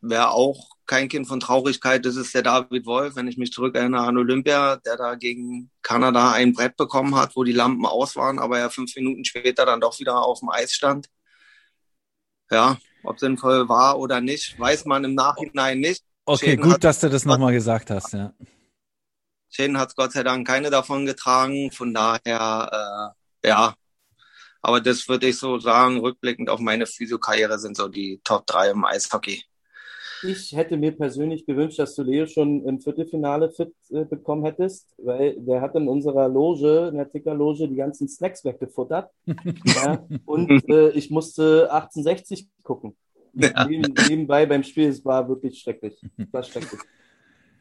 wer auch kein Kind von Traurigkeit, das ist der David Wolf, wenn ich mich zurückerinnere an Olympia, der da gegen Kanada ein Brett bekommen hat, wo die Lampen aus waren, aber er fünf Minuten später dann doch wieder auf dem Eis stand. Ja, ob sinnvoll war oder nicht, weiß man im Nachhinein nicht. Okay, Schäden gut, dass du das nochmal gesagt hast, ja. Schäden hat Gott sei Dank keine davon getragen, von daher, äh, ja. Aber das würde ich so sagen, rückblickend auf meine Physiokarriere sind so die Top 3 im Eishockey. Ich hätte mir persönlich gewünscht, dass du Leo schon im Viertelfinale fit äh, bekommen hättest, weil der hat in unserer Loge, in der Tickerloge, die ganzen Snacks weggefuttert. ja, und äh, ich musste 1860 gucken. Ja. Neben, nebenbei beim Spiel, es war wirklich schrecklich. Es war schrecklich.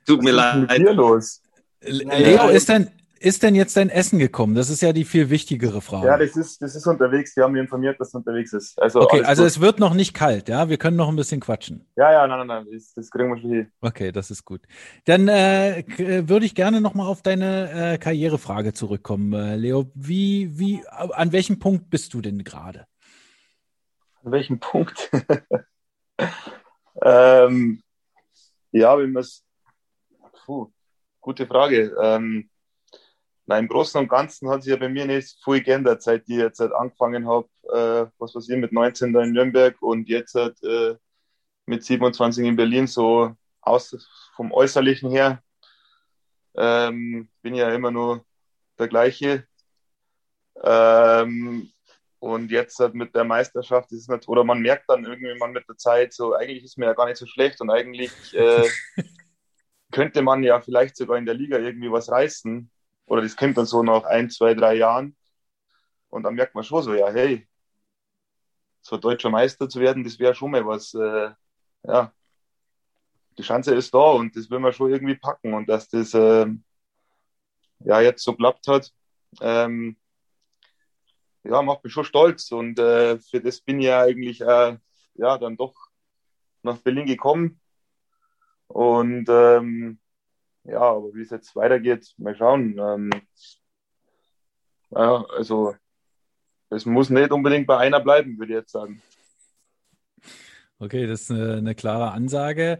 Tut mir leid. Was ist hier los? Leo, ist denn, ist denn jetzt dein Essen gekommen? Das ist ja die viel wichtigere Frage. Ja, das ist, das ist unterwegs. Die haben mich informiert, dass es unterwegs ist. Also okay, also gut. es wird noch nicht kalt, ja? Wir können noch ein bisschen quatschen. Ja, ja, nein, nein, nein. Das, das kriegen wir schon hin. Okay, das ist gut. Dann äh, würde ich gerne nochmal auf deine äh, Karrierefrage zurückkommen, äh, Leo. Wie, wie, an welchem Punkt bist du denn gerade? An welchem Punkt? ähm, ja, wenn man es. Gute Frage. Ähm, Nein, im Großen und Ganzen hat sich ja bei mir nicht viel geändert, seit ich jetzt halt angefangen habe, äh, was weiß ich, mit 19 da in Nürnberg und jetzt halt, äh, mit 27 in Berlin, so aus vom Äußerlichen her, ähm, bin ja immer nur der gleiche. Ähm, und jetzt halt mit der Meisterschaft ist es nicht, oder man merkt dann irgendwie mal mit der Zeit, so eigentlich ist mir ja gar nicht so schlecht und eigentlich äh, könnte man ja vielleicht sogar in der Liga irgendwie was reißen. Oder das kommt dann so nach ein, zwei, drei Jahren. Und dann merkt man schon so, ja, hey, so deutscher Meister zu werden, das wäre schon mal was, äh, ja, die Chance ist da und das will man schon irgendwie packen. Und dass das äh, ja jetzt so klappt hat, ähm, ja, macht mich schon stolz. Und äh, für das bin ich ja eigentlich äh, ja dann doch nach Berlin gekommen. Und ähm, ja, aber wie es jetzt weitergeht, mal schauen. Ähm, ja, also es muss nicht unbedingt bei einer bleiben, würde ich jetzt sagen. Okay, das ist eine, eine klare Ansage.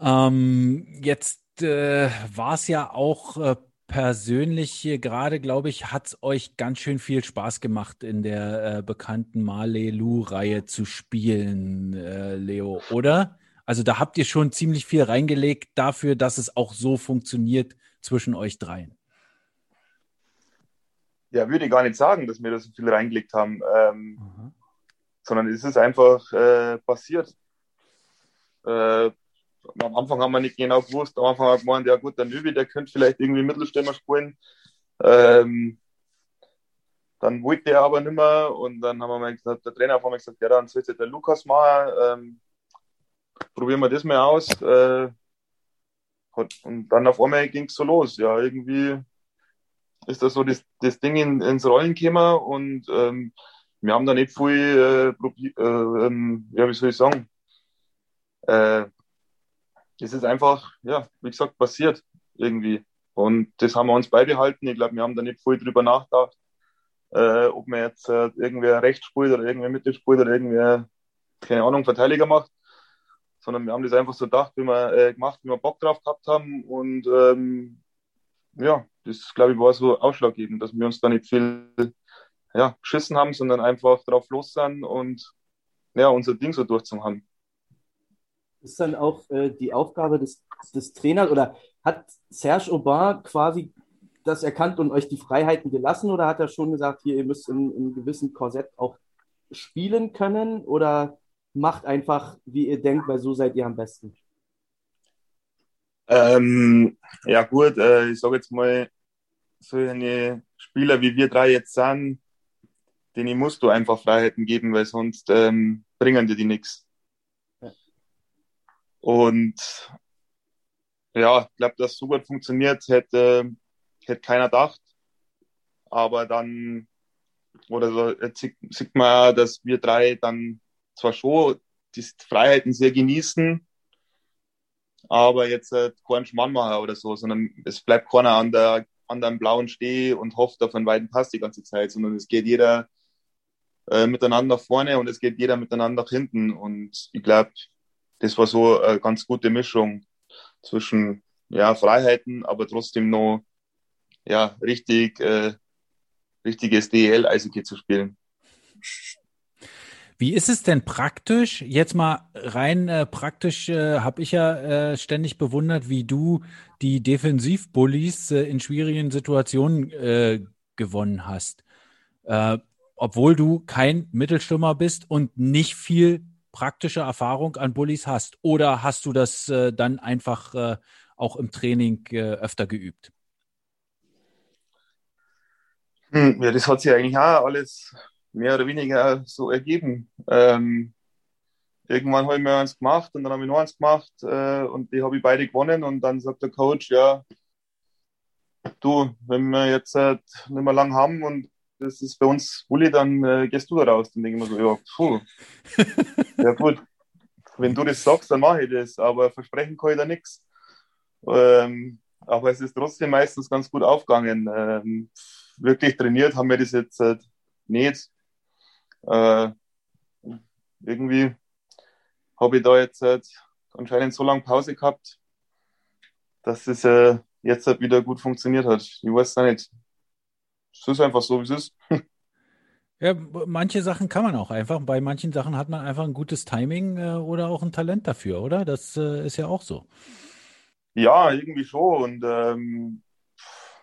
Ähm, jetzt äh, war es ja auch äh, persönlich hier gerade, glaube ich, hat es euch ganz schön viel Spaß gemacht, in der äh, bekannten Marley-Lu-Reihe zu spielen, äh, Leo, oder? Also da habt ihr schon ziemlich viel reingelegt dafür, dass es auch so funktioniert zwischen euch dreien. Ja, würde ich gar nicht sagen, dass wir da so viel reingelegt haben, ähm, sondern es ist einfach äh, passiert. Äh, am Anfang haben wir nicht genau gewusst, am Anfang haben wir gemeint, ja gut, der Nöbi, der könnte vielleicht irgendwie Mittelstürmer spielen. Ähm, dann wollte er aber nicht mehr und dann haben wir mal gesagt, der Trainer hat mal gesagt, ja, dann sollte der Lukas machen. Ähm, probieren wir das mal aus. Äh, und dann auf einmal ging es so los. Ja, irgendwie ist das so das, das Ding in, ins Rollen gekommen und ähm, wir haben da nicht viel, äh, äh, ähm, ja, wie soll ich sagen, äh, es ist einfach, ja, wie gesagt, passiert irgendwie. Und das haben wir uns beibehalten. Ich glaube, wir haben da nicht viel drüber nachgedacht, äh, ob man jetzt äh, irgendwer rechts spielt oder irgendwer Mitte spielt oder irgendwer, keine Ahnung, Verteidiger macht sondern wir haben das einfach so gedacht, wie wir äh, gemacht, wie wir Bock drauf gehabt haben und ähm, ja, das glaube ich war so ausschlaggebend, dass wir uns da nicht viel ja, geschissen haben, sondern einfach drauf los sind und ja, unser Ding so durchzuhaben. Ist dann auch äh, die Aufgabe des, des Trainers oder hat Serge Aubin quasi das erkannt und euch die Freiheiten gelassen oder hat er schon gesagt, hier, ihr müsst in, in einem gewissen Korsett auch spielen können oder macht einfach, wie ihr denkt, weil so seid ihr am besten? Ähm, ja gut, äh, ich sage jetzt mal, so eine Spieler wie wir drei jetzt sind, denen musst du einfach Freiheiten geben, weil sonst ähm, bringen dir die nichts. Ja. Und ja, ich glaube, dass so gut funktioniert, hätte, hätte keiner gedacht. Aber dann, oder so, jetzt sieht, sieht man, dass wir drei dann zwar schon die Freiheiten sehr genießen, aber jetzt äh, keinen Schmarrn machen oder so, sondern es bleibt keiner an der an einem blauen Steh und hofft auf einen weiten Pass die ganze Zeit, sondern es geht jeder äh, miteinander vorne und es geht jeder miteinander hinten. Und ich glaube, das war so eine ganz gute Mischung zwischen ja, Freiheiten, aber trotzdem noch ja, richtig, äh, richtiges DEL-Eishockey zu spielen. Wie ist es denn praktisch? Jetzt mal rein äh, praktisch äh, habe ich ja äh, ständig bewundert, wie du die Defensivbullies äh, in schwierigen Situationen äh, gewonnen hast. Äh, obwohl du kein Mittelstürmer bist und nicht viel praktische Erfahrung an Bullies hast. Oder hast du das äh, dann einfach äh, auch im Training äh, öfter geübt? Hm, ja, das hat sich eigentlich auch alles mehr oder weniger so ergeben. Ähm, irgendwann habe ich mir eins gemacht und dann habe ich noch eins gemacht äh, und die habe ich beide gewonnen und dann sagt der Coach, ja, du, wenn wir jetzt äh, nicht mehr lang haben und das ist bei uns Bulli, dann äh, gehst du da raus. Dann denke ich mir so, ja, puh, ja gut, wenn du das sagst, dann mache ich das, aber versprechen kann ich da nichts. Ähm, aber es ist trotzdem meistens ganz gut aufgegangen. Ähm, wirklich trainiert haben wir das jetzt äh, nicht äh, irgendwie habe ich da jetzt äh, anscheinend so lange Pause gehabt, dass es äh, jetzt halt wieder gut funktioniert hat. Ich weiß es nicht. Es ist einfach so, wie es ist. Ja, manche Sachen kann man auch einfach. Bei manchen Sachen hat man einfach ein gutes Timing äh, oder auch ein Talent dafür, oder? Das äh, ist ja auch so. Ja, irgendwie schon. Und ähm,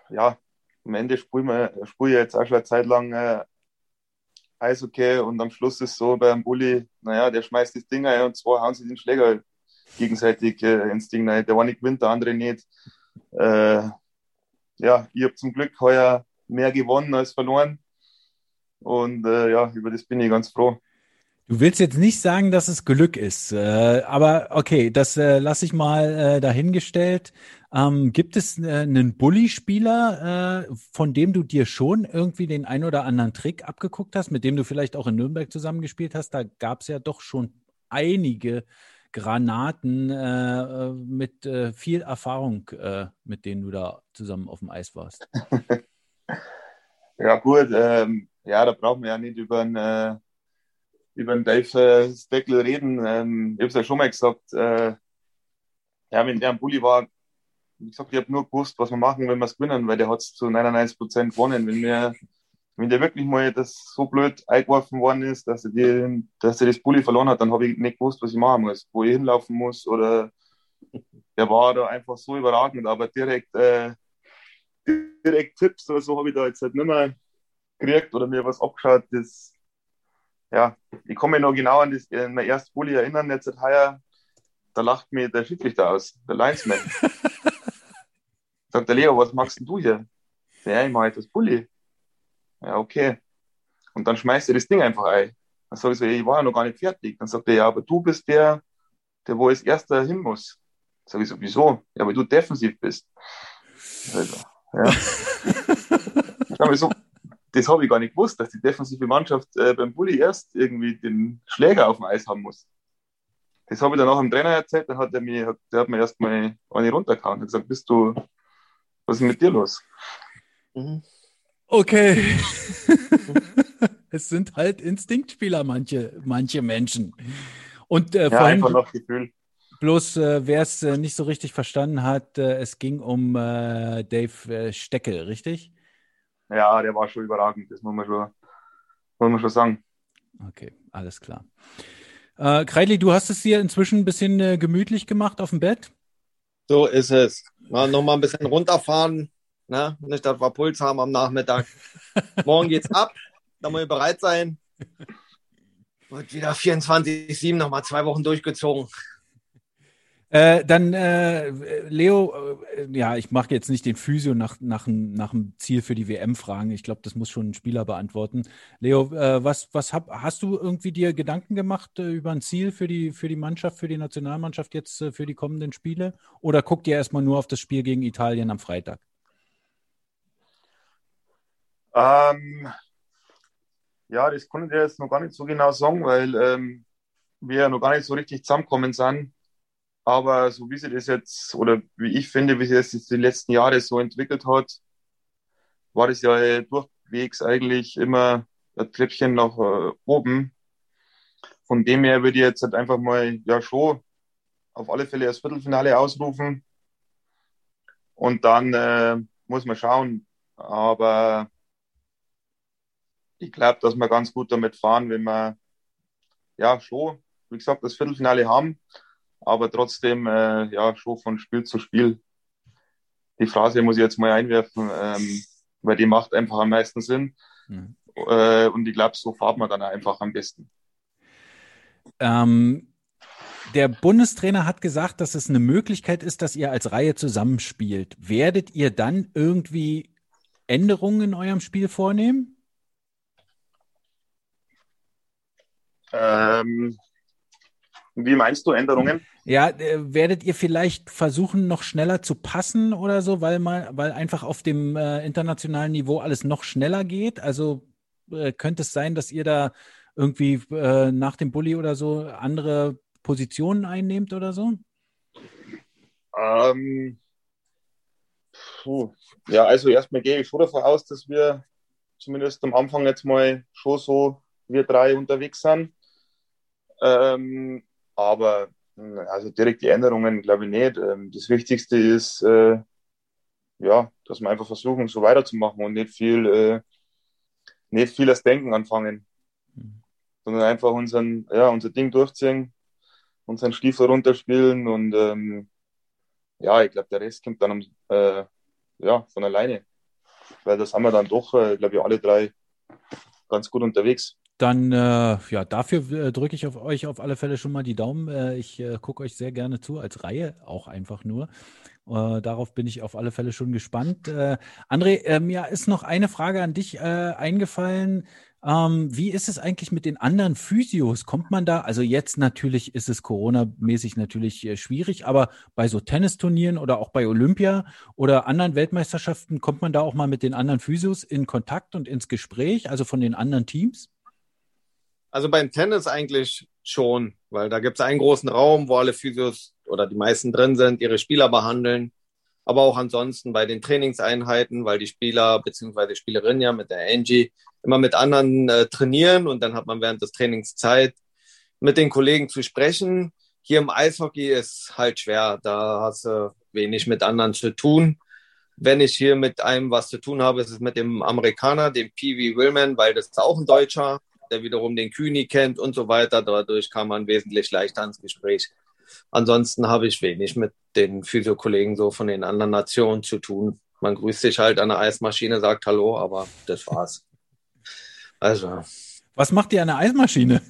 ja, am Ende spiele ich jetzt auch schon eine Zeit lang äh, Eishockey und am Schluss ist so beim Bulli, naja, der schmeißt das Ding ein und zwei hauen sich den Schläger gegenseitig äh, ins Ding rein. Der eine gewinnt, der andere nicht. Äh, ja, ich habe zum Glück heuer mehr gewonnen als verloren. Und äh, ja, über das bin ich ganz froh. Du willst jetzt nicht sagen, dass es Glück ist, äh, aber okay, das äh, lasse ich mal äh, dahingestellt. Ähm, gibt es äh, einen Bully-Spieler, äh, von dem du dir schon irgendwie den ein oder anderen Trick abgeguckt hast, mit dem du vielleicht auch in Nürnberg zusammengespielt hast? Da gab es ja doch schon einige Granaten äh, mit äh, viel Erfahrung, äh, mit denen du da zusammen auf dem Eis warst. ja gut, ähm, ja, da brauchen wir ja nicht über einen äh, über den Dave Steckel reden. Ähm, ich habe es ja schon mal gesagt, äh, ja, wenn der am Bulli war, wie gesagt, ich habe nur gewusst, was wir machen, wenn wir es gewinnen, weil der hat es zu 99 Prozent gewonnen. Wenn wir, wenn der wirklich mal das so blöd eingeworfen worden ist, dass er, die, dass er das Bulli verloren hat, dann habe ich nicht gewusst, was ich machen muss, wo ich hinlaufen muss oder der war da einfach so überragend, aber direkt, äh, direkt Tipps oder so habe ich da jetzt halt nicht mehr gekriegt oder mir was abgeschaut, das ja, ich komme mich noch genau an, das, an mein erstes Bulli erinnern, jetzt heuer, da lacht mir der Schiedsrichter aus, der Linesman. Sagt der Leo, was machst denn du hier? Ja, ich mache das Bulli. Ja, okay. Und dann schmeißt er das Ding einfach ein. Dann sage ich so, ich war ja noch gar nicht fertig. Dann sagt er, ja, aber du bist der, der wo als erster hin muss. Sag ich so, wieso? Ja, weil du defensiv bist. Also, ja. ich so, das habe ich gar nicht gewusst, dass die defensive Mannschaft äh, beim Bulli erst irgendwie den Schläger auf dem Eis haben muss. Das habe ich dann auch dem Trainer erzählt, dann hat er mir, der hat mir erst mal eine runtergehauen und gesagt, bist du, was ist mit dir los? Mhm. Okay. es sind halt Instinktspieler, manche, manche Menschen. Und äh, ja, vor allem, einfach noch Gefühl. Bloß äh, wer es äh, nicht so richtig verstanden hat, äh, es ging um äh, Dave äh, Steckel, richtig? Ja, der war schon überragend, das muss man schon, muss man schon sagen. Okay, alles klar. Äh, Kreidli, du hast es dir inzwischen ein bisschen äh, gemütlich gemacht auf dem Bett? So ist es. Mal noch mal ein bisschen runterfahren, Ne? Nicht, dass wir Puls haben am Nachmittag. Morgen geht's ab. Da muss ich bereit sein. Wird wieder 24-7 nochmal zwei Wochen durchgezogen. Äh, dann, äh, Leo, äh, ja, ich mache jetzt nicht den Physio nach, nach, nach dem Ziel für die WM fragen. Ich glaube, das muss schon ein Spieler beantworten. Leo, äh, was, was hab, hast du irgendwie dir Gedanken gemacht äh, über ein Ziel für die, für die Mannschaft, für die Nationalmannschaft jetzt äh, für die kommenden Spiele? Oder guckt ihr erstmal nur auf das Spiel gegen Italien am Freitag? Ähm, ja, das konnte ich jetzt noch gar nicht so genau sagen, weil ähm, wir noch gar nicht so richtig zusammenkommen sind. Aber so wie sie das jetzt, oder wie ich finde, wie sie das jetzt die letzten Jahre so entwickelt hat, war das ja durchwegs eigentlich immer ein Treppchen nach äh, oben. Von dem her würde ich jetzt halt einfach mal, ja, schon auf alle Fälle das Viertelfinale ausrufen. Und dann äh, muss man schauen. Aber ich glaube, dass wir ganz gut damit fahren, wenn wir, ja, schon, wie gesagt, das Viertelfinale haben aber trotzdem äh, ja schon von Spiel zu Spiel. Die Phrase muss ich jetzt mal einwerfen, ähm, weil die macht einfach am meisten Sinn. Mhm. Äh, und ich glaube, so fahrt man dann einfach am besten. Ähm, der Bundestrainer hat gesagt, dass es eine Möglichkeit ist, dass ihr als Reihe zusammenspielt. Werdet ihr dann irgendwie Änderungen in eurem Spiel vornehmen? Ähm, wie meinst du Änderungen? Ja, äh, werdet ihr vielleicht versuchen, noch schneller zu passen oder so, weil mal, weil einfach auf dem äh, internationalen Niveau alles noch schneller geht? Also äh, könnte es sein, dass ihr da irgendwie äh, nach dem Bulli oder so andere Positionen einnehmt oder so? Ähm, puh. Ja, also erstmal gehe ich schon davon aus, dass wir zumindest am Anfang jetzt mal schon so wir drei unterwegs sind. Ähm, aber also direkt die Änderungen glaube ich nicht. Ähm, das Wichtigste ist, äh, ja, dass wir einfach versuchen, so weiterzumachen und nicht viel, äh, nicht viel das Denken anfangen, mhm. sondern einfach unseren, ja, unser Ding durchziehen, unseren Stiefel runterspielen und ähm, ja, ich glaube, der Rest kommt dann äh, ja, von alleine. Weil das haben wir dann doch, äh, glaube ich, alle drei ganz gut unterwegs. Dann, äh, ja, dafür äh, drücke ich auf euch auf alle Fälle schon mal die Daumen. Äh, ich äh, gucke euch sehr gerne zu, als Reihe auch einfach nur. Äh, darauf bin ich auf alle Fälle schon gespannt. Äh, André, mir ist noch eine Frage an dich eingefallen. Ähm, wie ist es eigentlich mit den anderen Physios? Kommt man da, also jetzt natürlich ist es Corona-mäßig natürlich schwierig, aber bei so Tennisturnieren oder auch bei Olympia oder anderen Weltmeisterschaften kommt man da auch mal mit den anderen Physios in Kontakt und ins Gespräch, also von den anderen Teams? Also beim Tennis eigentlich schon, weil da gibt es einen großen Raum, wo alle Physios oder die meisten drin sind, ihre Spieler behandeln. Aber auch ansonsten bei den Trainingseinheiten, weil die Spieler bzw. Spielerinnen ja mit der Angie immer mit anderen äh, trainieren und dann hat man während des Trainings Zeit, mit den Kollegen zu sprechen. Hier im Eishockey ist halt schwer, da hast du wenig mit anderen zu tun. Wenn ich hier mit einem was zu tun habe, ist es mit dem Amerikaner, dem Pee Willman, weil das ist auch ein Deutscher der wiederum den Kühni kennt und so weiter. Dadurch kam man wesentlich leichter ans Gespräch. Ansonsten habe ich wenig mit den Physiokollegen so von den anderen Nationen zu tun. Man grüßt sich halt an der Eismaschine, sagt Hallo, aber das war's. Also. Was macht ihr an der Eismaschine?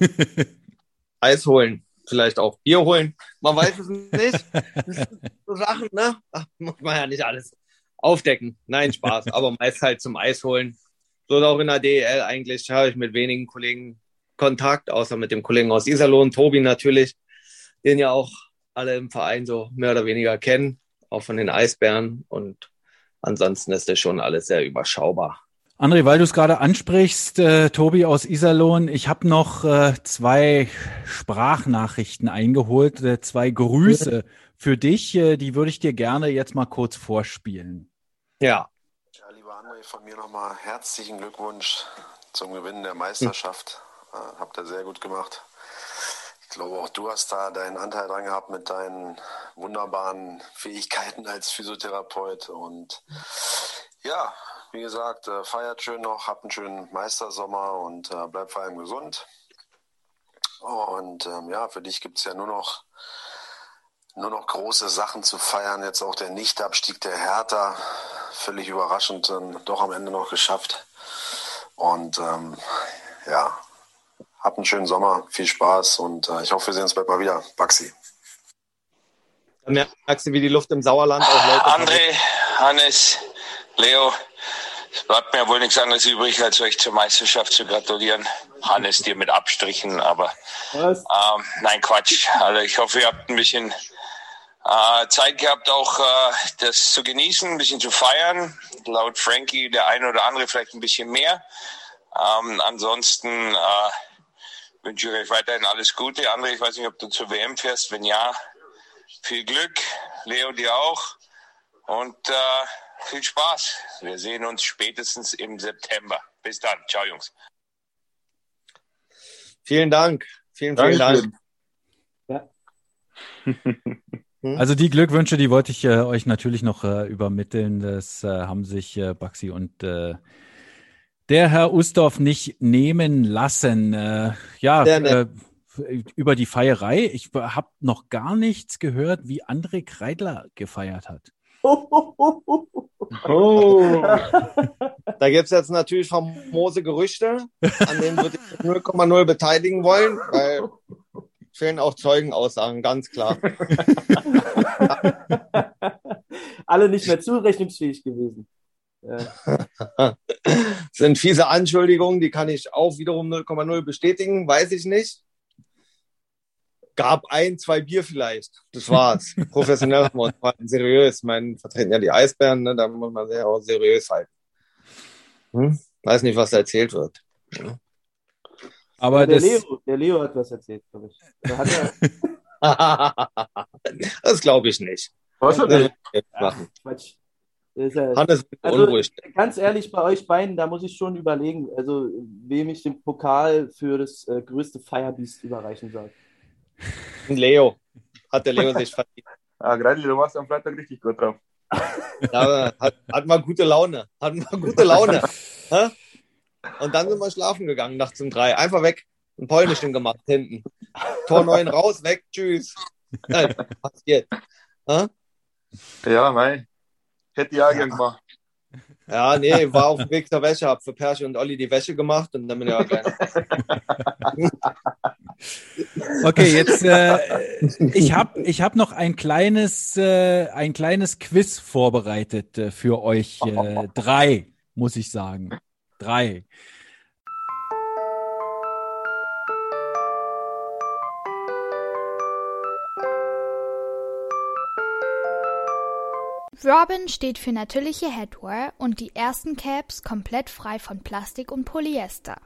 Eis holen, vielleicht auch Bier holen. Man weiß es nicht. so Sachen, ne? Ach, muss man ja nicht alles aufdecken. Nein, Spaß. Aber meist halt zum Eis holen so auch in der DEL eigentlich habe ich mit wenigen Kollegen Kontakt, außer mit dem Kollegen aus Iserlohn, Tobi natürlich, den ja auch alle im Verein so mehr oder weniger kennen, auch von den Eisbären. Und ansonsten ist das schon alles sehr überschaubar. André, weil du es gerade ansprichst, äh, Tobi aus Iserlohn, ich habe noch äh, zwei Sprachnachrichten eingeholt, äh, zwei Grüße für dich, äh, die würde ich dir gerne jetzt mal kurz vorspielen. Ja, von mir nochmal herzlichen Glückwunsch zum Gewinnen der Meisterschaft. Hm. Äh, habt ihr sehr gut gemacht. Ich glaube, auch du hast da deinen Anteil dran gehabt mit deinen wunderbaren Fähigkeiten als Physiotherapeut. Und ja, wie gesagt, äh, feiert schön noch, habt einen schönen Meistersommer und äh, bleibt vor allem gesund. Und ähm, ja, für dich gibt es ja nur noch nur noch große Sachen zu feiern. Jetzt auch der Nichtabstieg der Hertha völlig überraschend dann doch am Ende noch geschafft. Und ähm, ja, habt einen schönen Sommer, viel Spaß und äh, ich hoffe, wir sehen uns bald mal wieder. Baxi. Da merkst du, wie die Luft im Sauerland auch Leute André, Hannes, Leo, es bleibt mir wohl nichts anderes übrig, als euch zur Meisterschaft zu gratulieren. Hannes dir mit Abstrichen, aber ähm, nein, Quatsch. Also ich hoffe, ihr habt ein bisschen äh, Zeit gehabt, auch äh, das zu genießen, ein bisschen zu feiern. Laut Frankie der eine oder andere vielleicht ein bisschen mehr. Ähm, ansonsten äh, wünsche ich euch weiterhin alles Gute. André, ich weiß nicht, ob du zur WM fährst. Wenn ja, viel Glück. Leo, dir auch. Und äh, viel Spaß. Wir sehen uns spätestens im September. Bis dann. Ciao, Jungs. Vielen Dank. Vielen, vielen Dank. Also die Glückwünsche, die wollte ich äh, euch natürlich noch äh, übermitteln. Das äh, haben sich äh, Baxi und äh, der Herr Ustorf nicht nehmen lassen. Äh, ja, äh, über die Feierei. Ich habe noch gar nichts gehört, wie André Kreidler gefeiert hat. Oh, Da gibt es jetzt natürlich famose Gerüchte, an denen würde ich 0,0 beteiligen wollen, weil fehlen auch Zeugenaussagen, ganz klar. Alle nicht mehr zurechnungsfähig gewesen. Ja. sind fiese Anschuldigungen, die kann ich auch wiederum 0,0 bestätigen, weiß ich nicht. Gab ein, zwei Bier vielleicht. Das war's. Professionell haben wir uns verhalten, seriös. Ich meine, vertreten ja die Eisbären, ne? da muss man sich auch seriös halten. Hm? Weiß nicht, was da erzählt wird. Aber der, das, Leo, der Leo hat was erzählt, glaube ich. Er, das glaube ich nicht. was er? Machen. Quatsch. Das ist ja, Hannes ist Also- unruhig. ganz ehrlich, bei euch beiden, da muss ich schon überlegen, also wem ich den Pokal für das äh, größte Firebeast überreichen soll. Leo. Hat der Leo sich verdient. Ah, Greidel, du warst am Freitag richtig gut drauf. Ja, hat, hat mal gute Laune. Hat mal gute Laune. Und dann sind wir schlafen gegangen, nachts um drei. Einfach weg. Ein Polnischen gemacht hinten. Tor 9 raus, weg, tschüss. Nein, passiert. Hä? Ja, mei. Hätte ich auch gern gemacht. Ja, nee, war auf dem Weg zur Wäsche, hab für Persche und Olli die Wäsche gemacht und dann bin ich auch gleich. okay, jetzt äh, ich habe ich hab noch ein kleines äh, ein kleines Quiz vorbereitet äh, für euch äh, drei, muss ich sagen. Drei. Robin steht für natürliche Headwear und die ersten Caps komplett frei von Plastik und Polyester.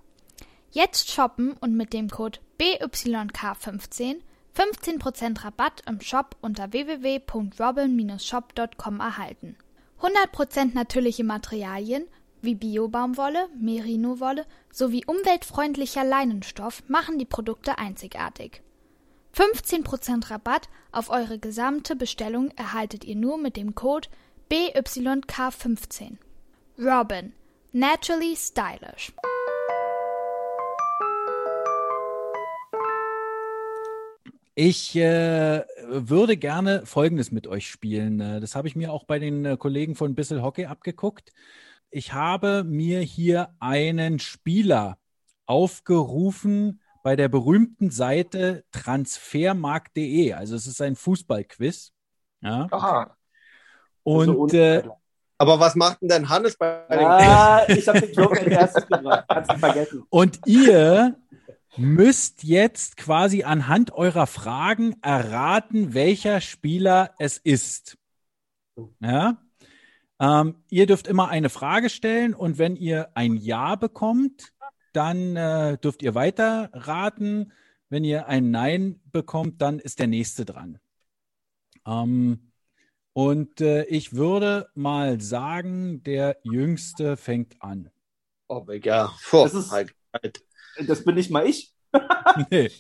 Jetzt shoppen und mit dem Code BYK15 15% Rabatt im Shop unter www.robin-shop.com erhalten. 100% natürliche Materialien wie Biobaumwolle, Merino-Wolle sowie umweltfreundlicher Leinenstoff machen die Produkte einzigartig. 15% Rabatt auf eure gesamte Bestellung erhaltet ihr nur mit dem Code BYK15. Robin. Naturally stylish. Ich äh, würde gerne Folgendes mit euch spielen. Äh, Das habe ich mir auch bei den äh, Kollegen von Bissel Hockey abgeguckt. Ich habe mir hier einen Spieler aufgerufen bei der berühmten Seite transfermarkt.de. Also es ist ein Fußballquiz. Ja. Aha. Also Und ohne äh. Aber was macht denn denn Hannes bei dem? Ah, ich habe den Joker als erstes gebracht. Kannst du vergessen. Und ihr müsst jetzt quasi anhand eurer Fragen erraten, welcher Spieler es ist. Ja? Ähm, ihr dürft immer eine Frage stellen und wenn ihr ein Ja bekommt, dann äh, dürft ihr weiter raten. Wenn ihr ein Nein bekommt, dann ist der nächste dran. Ähm, und äh, ich würde mal sagen, der Jüngste fängt an. Oh, ja. Puh, Das ist-. Das bin nicht mal ich. Nee.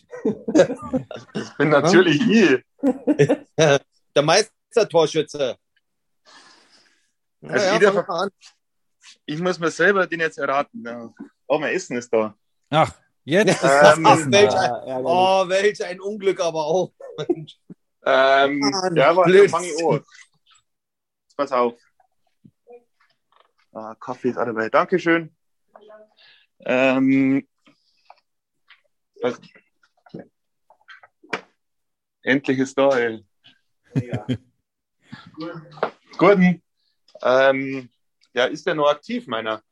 Ich bin natürlich ich. Der Meistertorschütze. Also ja, jeder an. Ich muss mir selber den jetzt erraten. Ja. Oh, mein Essen ist da. Ach, jetzt ist Ähm, welch da. ein- Ja. Oh, welch ein Unglück aber auch. Ähm, Mann, ja, aber dann fang ich an. Jetzt Pass auf. Ah, Kaffee ist auch dabei. Dankeschön. Ähm, was? Endlich ist da, ey. Ja. Guten. Ähm, ja, ist der noch aktiv, meiner?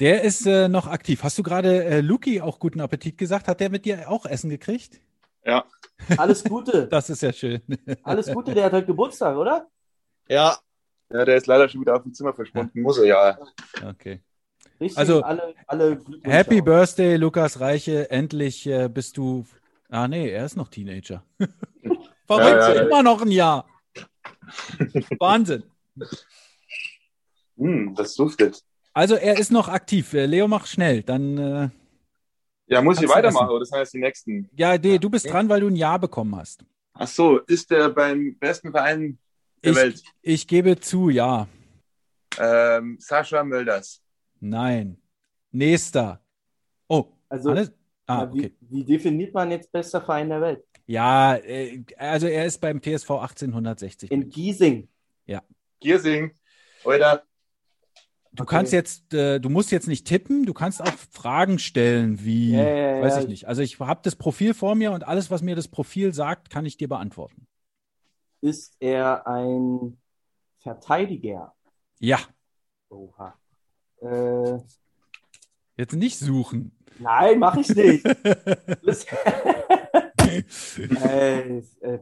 Der ist äh, noch aktiv. Hast du gerade äh, Luki auch guten Appetit gesagt? Hat der mit dir auch Essen gekriegt? Ja. Alles Gute. Das ist ja schön. Alles Gute, der hat heute Geburtstag, oder? Ja, Ja, der ist leider schon wieder auf dem Zimmer verschwunden. Muss er ja. Okay. Richtig, Also, alle, alle Glückwünsche Happy auch. Birthday, Lukas Reiche. Endlich äh, bist du. Ah, nee, er ist noch Teenager. Verrückt, Ja, ja, ja. immer noch ein Jahr. Wahnsinn. Hm, das duftet. Also, er ist noch aktiv. Äh, Leo, mach schnell. Dann, äh, Ja, muss ich weitermachen, oder sind jetzt die nächsten? ja, nee, du bist dran, weil du ein Ja bekommen hast. Ach so, ist der beim besten Verein der Ich, Welt? ich gebe zu, ja. Ähm, Sascha Mölders. Nein. Nächster. Oh, Also, Hannes? Ah, ja, wie, okay. wie definiert man jetzt bester Verein der Welt? Ja, äh, also er ist beim TSV 1860. In Giesing. Giersing. Oder? Du kannst jetzt, äh, du musst jetzt nicht tippen, du kannst auch Fragen stellen, wie, Ja, ja, weiß ja. ich nicht. Also ich habe das Profil vor mir und alles, was mir das Profil sagt, kann ich dir beantworten. Ist er ein Verteidiger? Ja, Oha. Äh, jetzt nicht suchen. nein, mache ich nicht. Äh, äh,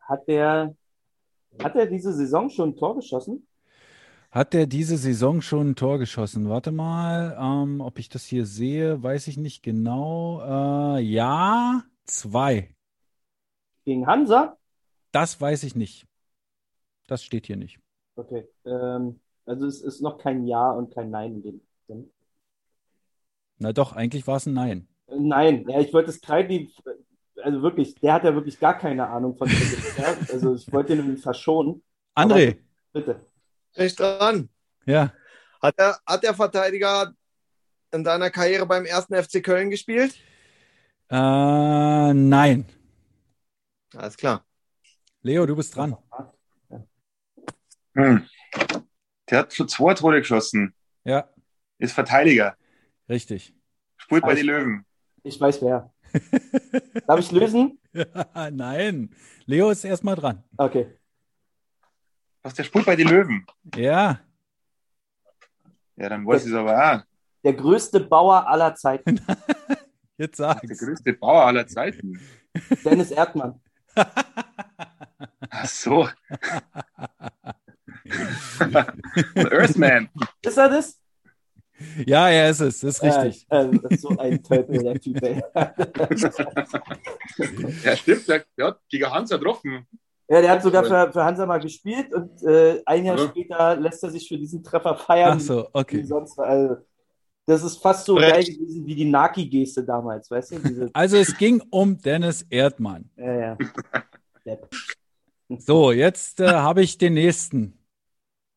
hat der, hat er diese Saison schon ein Tor geschossen? Hat er diese Saison schon ein Tor geschossen? Warte mal, ähm, ob ich das hier sehe, weiß ich nicht genau. Äh, ja, zwei. Gegen Hansa? Das weiß ich nicht. Das steht hier nicht. Okay. Ähm, also es ist noch kein Ja und kein Nein in dem Sinn. Na doch, eigentlich war es ein Nein. Äh, Nein, ja, ich wollte es Kreidi, also wirklich, der hat ja wirklich gar keine Ahnung von Kritik, ja? Also ich wollte ihn verschonen. André, Bitte. bin ich dran. ja. Hat der, hat der Verteidiger in deiner Karriere beim ersten FC Köln gespielt? Äh, nein. Alles klar. Leo, du bist dran. Hm. Der hat schon zwei Tore geschossen. Ja, Ist Verteidiger. richtig. Spielt bei den Löwen. Ich weiß wer. Darf ich lösen? Nein. Leo ist erstmal dran. Okay. Was, der spielt bei den Löwen? Ja, Ja, dann weiß ich es aber auch. Der größte Bauer aller Zeiten. jetzt Der sag's. größte Bauer aller Zeiten. Dennis Erdmann. Ach so. Earthman. Ist er das? Ja, er ist es. Das ist richtig. Äh, das ist so ein Tölpel, der Typ, ey. Ja, stimmt. Der, der hat gegen Hansa getroffen. Ja, der hat sogar für, für Hansa mal gespielt und äh, ein Jahr Ja. später lässt er sich für diesen Treffer feiern. Ach so, okay. sonst, also, das ist fast so Recht. geil gewesen wie die Naki-Geste damals, weißt du? Diese, Also es ging um Dennis Erdmann. ja, ja. Depp. So, jetzt äh, habe ich den nächsten.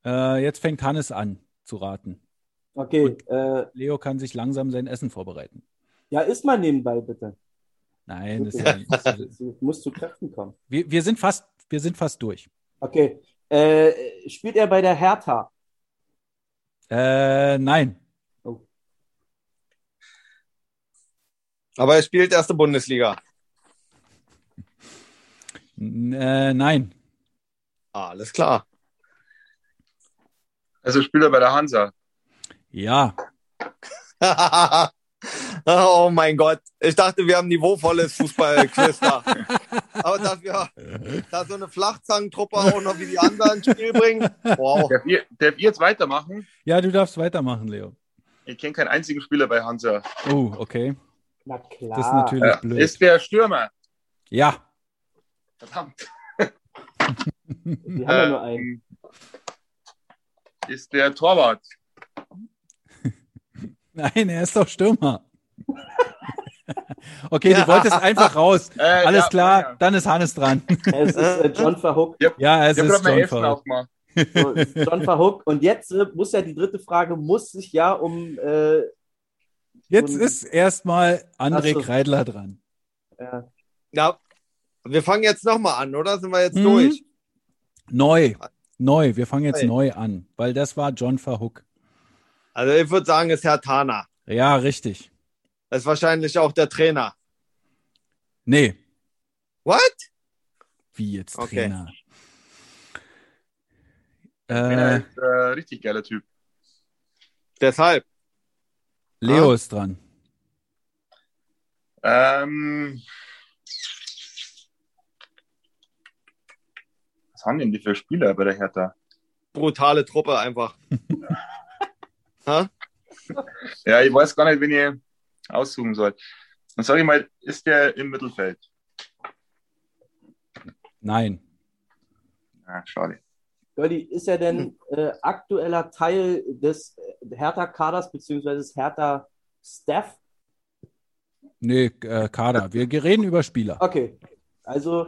Äh, jetzt fängt Hannes an zu raten. Okay, äh, Leo kann sich langsam sein Essen vorbereiten. ja, isst mal nebenbei, bitte. Nein, das ist ja nicht. Du musst zu Kräften kommen. Wir, wir, sind fast, wir sind fast durch. Okay, äh, spielt er bei der Hertha? Äh, nein. Aber er spielt erste Bundesliga. N äh, nein. Alles klar. Also spielt er bei der Hansa. Ja. oh mein Gott. Ich dachte, wir haben niveauvolles Fußballquiz da. Aber dass wir da so eine Flachzangentruppe auch noch wie die anderen ins Spiel bringen. Wow. Darf ihr, darf ihr jetzt weitermachen? Ja, du darfst weitermachen, Leo. Ich kenne keinen einzigen Spieler bei Hansa. Oh, okay. Na klar. Das ist natürlich Ja, blöd. ist der Stürmer. Ja. Verdammt. Die haben ja nur einen. Ähm, Ist der Torwart. Nein, er ist doch Stürmer. Okay, du Ja. wolltest einfach raus. Äh, Alles ja, klar, ja. dann ist Hannes dran. Es ist äh, John Verhook. Ja, es ist John aufgemacht. So, ist John Verhook. Und jetzt äh, muss ja die dritte Frage, muss sich ja um äh, Jetzt Und- ist erstmal André so. Kreidler dran. Ja, wir fangen jetzt nochmal an, oder? Sind wir jetzt Mhm. durch? Neu. Neu, wir fangen jetzt Neu. neu an, weil das war John Verhook. Also ich würde sagen, es ist Herr Tana. Ja, richtig. Das ist wahrscheinlich auch der Trainer. Nee, What? wie jetzt Okay. Trainer. Trainer Äh, ist äh, richtig geiler Typ. Deshalb. Leo Ah. ist dran. Ähm, was haben denn die für Spieler bei der Hertha? Brutale Truppe einfach. ha? Ja, ich weiß gar nicht, wen ich aussuchen soll. Dann sage ich mal, ist der im Mittelfeld? Nein. Ah, schade. Goldi, ist er denn äh, aktueller Teil des Hertha-Kaders beziehungsweise des Hertha-Staff? Nee, äh, Kader. Wir reden über Spieler. Okay, also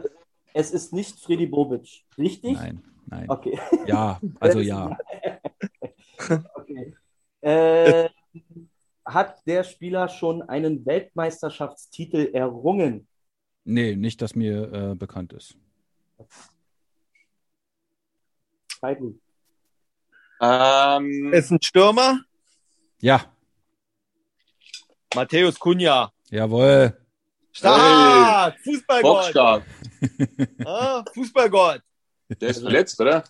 es ist nicht Freddy Bobic, richtig? Nein, nein. Okay. Ja, also ja. Äh, hat der Spieler schon einen Weltmeisterschaftstitel errungen? Nee, nicht, dass mir äh, bekannt ist. Zeitlich. Ähm, Ist ein Stürmer. Ja, Matthäus Cunha. jawohl. Stark! Fußballgott! Bockstark. Ah, Fußballgott! Der ist verletzt, oder?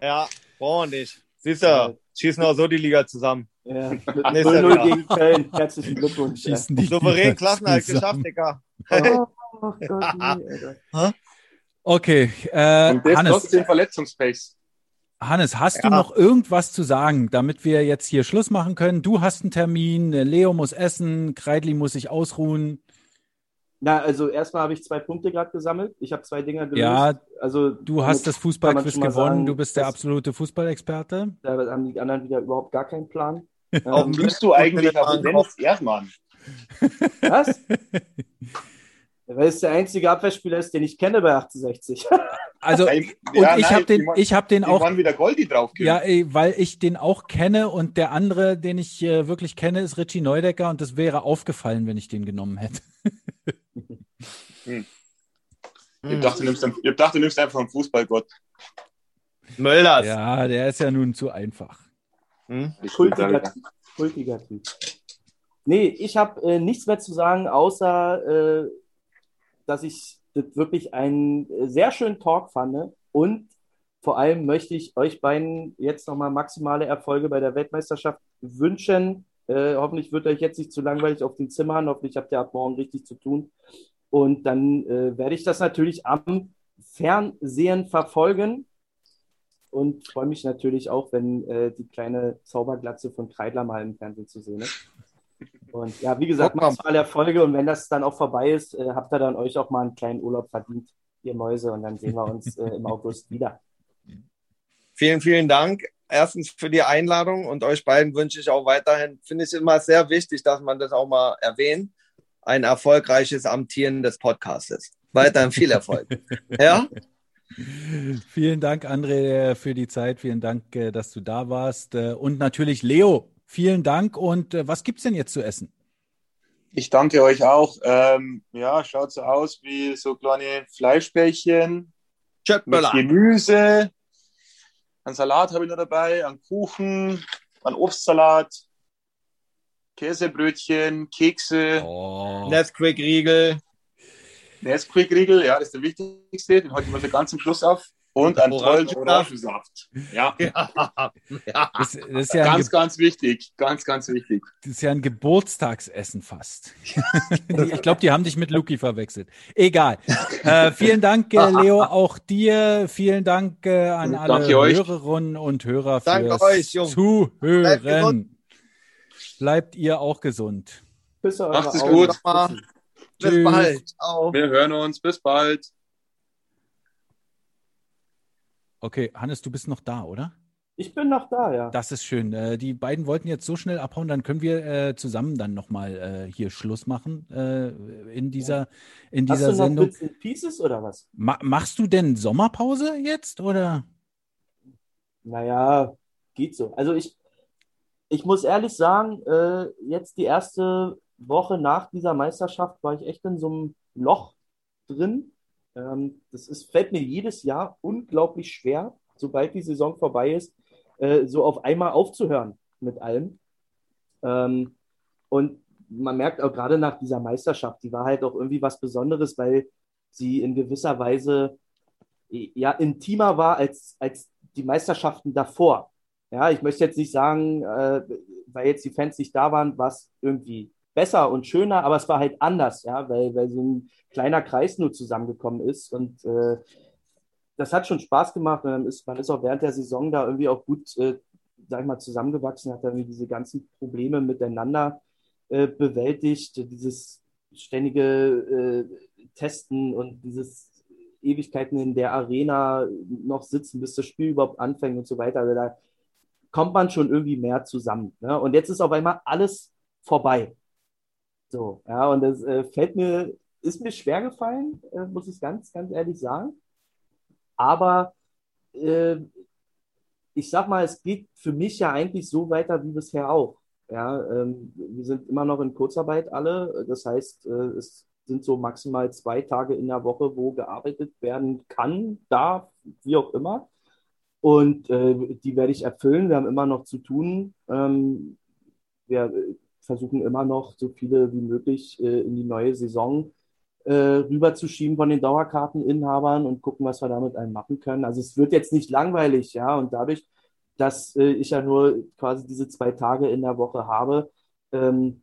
Ja, nicht. Siehst du, schießen auch so die Liga zusammen. Ja, mit Nächster 0-0 Jahr. gegen Köln. Herzlichen Glückwunsch. Schießen die Souverän Klassenhalt geschafft, Digga. Oh, Gott, nee, Alter. Okay, äh, Und der Hannes, trotzdem Verletzungspace. Hannes, hast du Ja. noch irgendwas zu sagen, damit wir jetzt hier Schluss machen können? Du hast einen Termin, Leo muss essen, Kreidli muss sich ausruhen. Na, also erstmal habe ich zwei Punkte gerade gesammelt. Ich habe zwei Dinger gelöst. Ja, also Du hast das Fußballquiz gewonnen, sagen, du bist der absolute Fußballexperte. Da haben die anderen wieder überhaupt gar keinen Plan. Auf Ähm, Bist du eigentlich auf Dennis Erdmann? was? Weil es der einzige Abwehrspieler ist, den ich kenne bei 1860. Also, Nein, und ja, ich habe den, ich habe den auch, wieder Goldi drauf. ja, weil ich den auch kenne und der andere, den ich äh, wirklich kenne, ist Richie Neudecker und das wäre aufgefallen, wenn ich den genommen hätte. Ich dachte, du nimmst, ich dachte, du nimmst einfach einen Fußballgott. Mölders. Ja, der ist ja nun zu einfach. Hm? Kultiger, kultiger Typ. Nee, ich habe äh, nichts mehr zu sagen, außer äh, dass ich das wirklich einen äh, sehr schönen Talk fand. Und vor allem möchte ich euch beiden jetzt nochmal maximale Erfolge bei der Weltmeisterschaft wünschen. Äh, hoffentlich wird euch jetzt nicht zu langweilig auf den Zimmern. Hoffentlich habt ihr ab morgen richtig zu tun. Und dann äh, werde ich das natürlich am Fernsehen verfolgen. Und freue mich natürlich auch, wenn äh, die kleine Zauberglatze von Kreidler mal im Fernsehen zu sehen ist. Und ja, wie gesagt, macht alle Erfolge und wenn das dann auch vorbei ist, äh, habt ihr dann euch auch mal einen kleinen Urlaub verdient, ihr Mäuse, und dann sehen wir uns äh, im August wieder. Vielen, vielen Dank. Erstens für die Einladung und euch beiden wünsche ich auch weiterhin, finde ich immer sehr wichtig, dass man das auch mal erwähnt, ein erfolgreiches Amtieren des Podcastes. Weiterhin viel Erfolg. ja? Vielen Dank, André, für die Zeit. Vielen Dank, äh, dass du da warst. Äh, Und natürlich Leo, vielen Dank. Und äh, was gibt's denn jetzt zu essen? Ich danke euch auch. Ähm, ja, schaut so aus wie so kleine Fleischbällchen mit Schöttmüller. Gemüse. Ein Salat habe ich noch dabei, einen Kuchen, einen Obstsalat, Käsebrötchen, Kekse, Oh. Nesquik-Riegel. Nesquik-Riegel, ja, das ist der wichtigste, den halte ich mal für ganz zum Schluss auf. Und einen tollen Orangensaft. Ja, Ja. ja. Das, das, ist ja ganz, ganz wichtig. Ganz, ganz wichtig. das ist ja ein Geburtstagsessen fast. ich glaube, die haben dich mit Luki verwechselt. Egal. Äh, vielen Dank, äh, Leo, auch dir. Vielen Dank äh, an alle Danke euch. Hörerinnen und Hörer Danke fürs euch. Bleibt Zuhören. Bleibt ihr auch gesund. Eure Macht es gut. Bis bald. Ciao. Wir hören uns. Bis bald. Okay, Hannes, du bist noch da, oder? Ich bin noch da, ja. Das ist schön. Äh, die beiden wollten jetzt so schnell abhauen, dann können wir äh, zusammen dann nochmal äh, hier Schluss machen äh, in dieser, in Hast dieser du noch Sendung. Bits Pieces oder was? Ma machst du denn Sommerpause jetzt oder? Naja, geht so. Also ich, ich muss ehrlich sagen, äh, jetzt die erste Woche nach dieser Meisterschaft war ich echt in so einem Loch drin. Ähm, das ist, fällt mir jedes Jahr unglaublich schwer, sobald die Saison vorbei ist, äh, so auf einmal aufzuhören mit allem. Ähm, und man merkt auch gerade nach dieser Meisterschaft, die war halt auch irgendwie was Besonderes, weil sie in gewisser Weise ja intimer war als, als die Meisterschaften davor. Ja, ich möchte jetzt nicht sagen, äh, weil jetzt die Fans nicht da waren, war es irgendwie besser und schöner, aber es war halt anders, ja, weil, weil so ein kleiner Kreis nur zusammengekommen ist und äh, das hat schon Spaß gemacht und dann ist, man ist auch während der Saison da irgendwie auch gut, äh, sag ich mal, zusammengewachsen, hat dann diese ganzen Probleme miteinander äh, bewältigt, dieses ständige äh, Testen und dieses Ewigkeiten in der Arena noch sitzen, bis das Spiel überhaupt anfängt und so weiter. Also da kommt man schon irgendwie mehr zusammen. Ne? Und jetzt ist auf einmal alles vorbei. So, ja, und das äh, fällt mir, ist mir schwer gefallen, äh, muss ich ganz, ganz ehrlich sagen. Aber äh, ich sag mal, es geht für mich ja eigentlich so weiter wie bisher auch. Ja, ähm, wir sind immer noch in Kurzarbeit alle. Das heißt, äh, es sind so maximal zwei Tage in der Woche, wo gearbeitet werden kann, darf, wie auch immer. Und äh, die werde ich erfüllen. Wir haben immer noch zu tun. Ähm, wir versuchen immer noch so viele wie möglich äh, in die neue Saison äh, rüberzuschieben von den Dauerkarteninhabern und gucken, was wir damit einem machen können. Also es wird jetzt nicht langweilig, ja, und dadurch, dass äh, ich ja nur quasi diese zwei Tage in der Woche habe, ähm,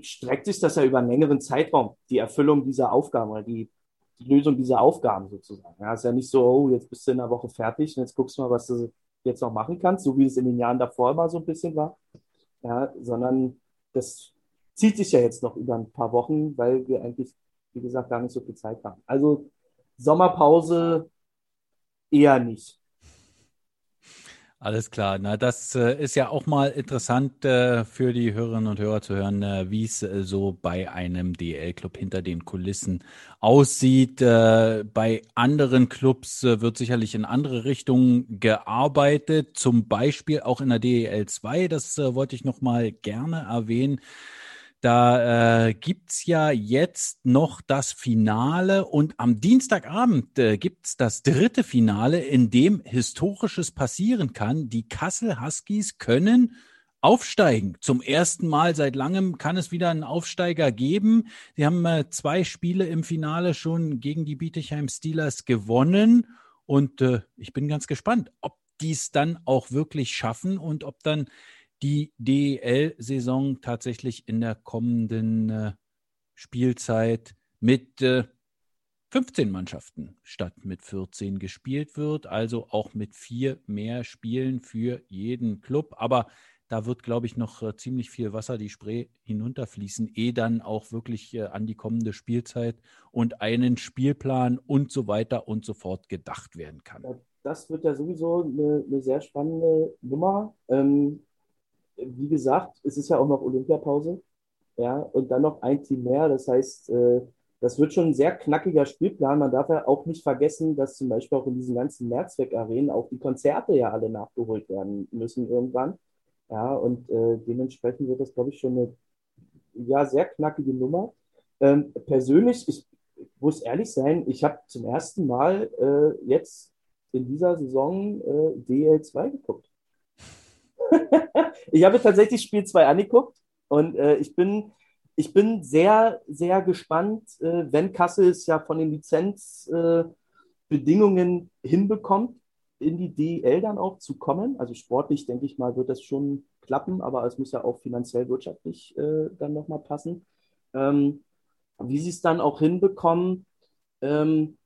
streckt sich das ja über einen längeren Zeitraum, die Erfüllung dieser Aufgaben oder die, die Lösung dieser Aufgaben sozusagen. Ja, ist ja nicht so, oh, jetzt bist du in der Woche fertig und jetzt guckst du mal, was du jetzt noch machen kannst, so wie es in den Jahren davor immer so ein bisschen war. Ja, sondern das zieht sich ja jetzt noch über ein paar Wochen, weil wir eigentlich, wie gesagt, gar nicht so viel Zeit haben. Also Sommerpause eher nicht. Alles klar. Na, das äh, ist ja auch mal interessant äh, für die Hörerinnen und Hörer zu hören, äh, wie es äh, so bei einem DL-Club hinter den Kulissen aussieht. Äh, bei anderen Clubs äh, wird sicherlich in andere Richtungen gearbeitet, zum Beispiel auch in der DEL 2. Das wollte ich noch mal gerne erwähnen. Da äh, gibt's ja jetzt noch das Finale und am Dienstagabend äh, gibt's das dritte Finale, in dem Historisches passieren kann. Die Kassel Huskies können aufsteigen. Zum ersten Mal seit langem kann es wieder einen Aufsteiger geben. Sie haben äh, zwei Spiele im Finale schon gegen die Bietigheim Steelers gewonnen und äh, ich bin ganz gespannt, ob die es dann auch wirklich schaffen und ob dann die DEL-Saison tatsächlich in der kommenden äh, Spielzeit mit äh, 15 Mannschaften statt mit 14 gespielt wird, also auch mit vier mehr Spielen für jeden Club. Aber da wird, glaube ich, noch äh, ziemlich viel Wasser die Spree hinunterfließen, ehe dann auch wirklich äh, an die kommende Spielzeit und einen Spielplan und so weiter und so fort gedacht werden kann. Das wird ja sowieso eine, eine sehr spannende Nummer. Ähm, wie gesagt, es ist ja auch noch Olympiapause. Ja, und dann noch ein Team mehr. Das heißt, äh, das wird schon ein sehr knackiger Spielplan. Man darf ja auch nicht vergessen, dass zum Beispiel auch in diesen ganzen Mehrzweck-Arenen auch die Konzerte ja alle nachgeholt werden müssen irgendwann. Ja, und äh, dementsprechend wird das, glaube ich, schon eine ja, sehr knackige Nummer. Ähm, persönlich, ich muss ehrlich sein, ich habe zum ersten Mal äh, jetzt in dieser Saison äh, DL2 geguckt. ich habe tatsächlich Spiel 2 angeguckt und äh, ich, bin, ich bin sehr, sehr gespannt, äh, wenn Kassel es ja von den Lizenzbedingungen äh, hinbekommt, in die DEL dann auch zu kommen. Also sportlich, denke ich mal, wird das schon klappen, aber es muss ja auch finanziell wirtschaftlich äh, dann nochmal passen. Ähm, wie sie es dann auch hinbekommen, ähm,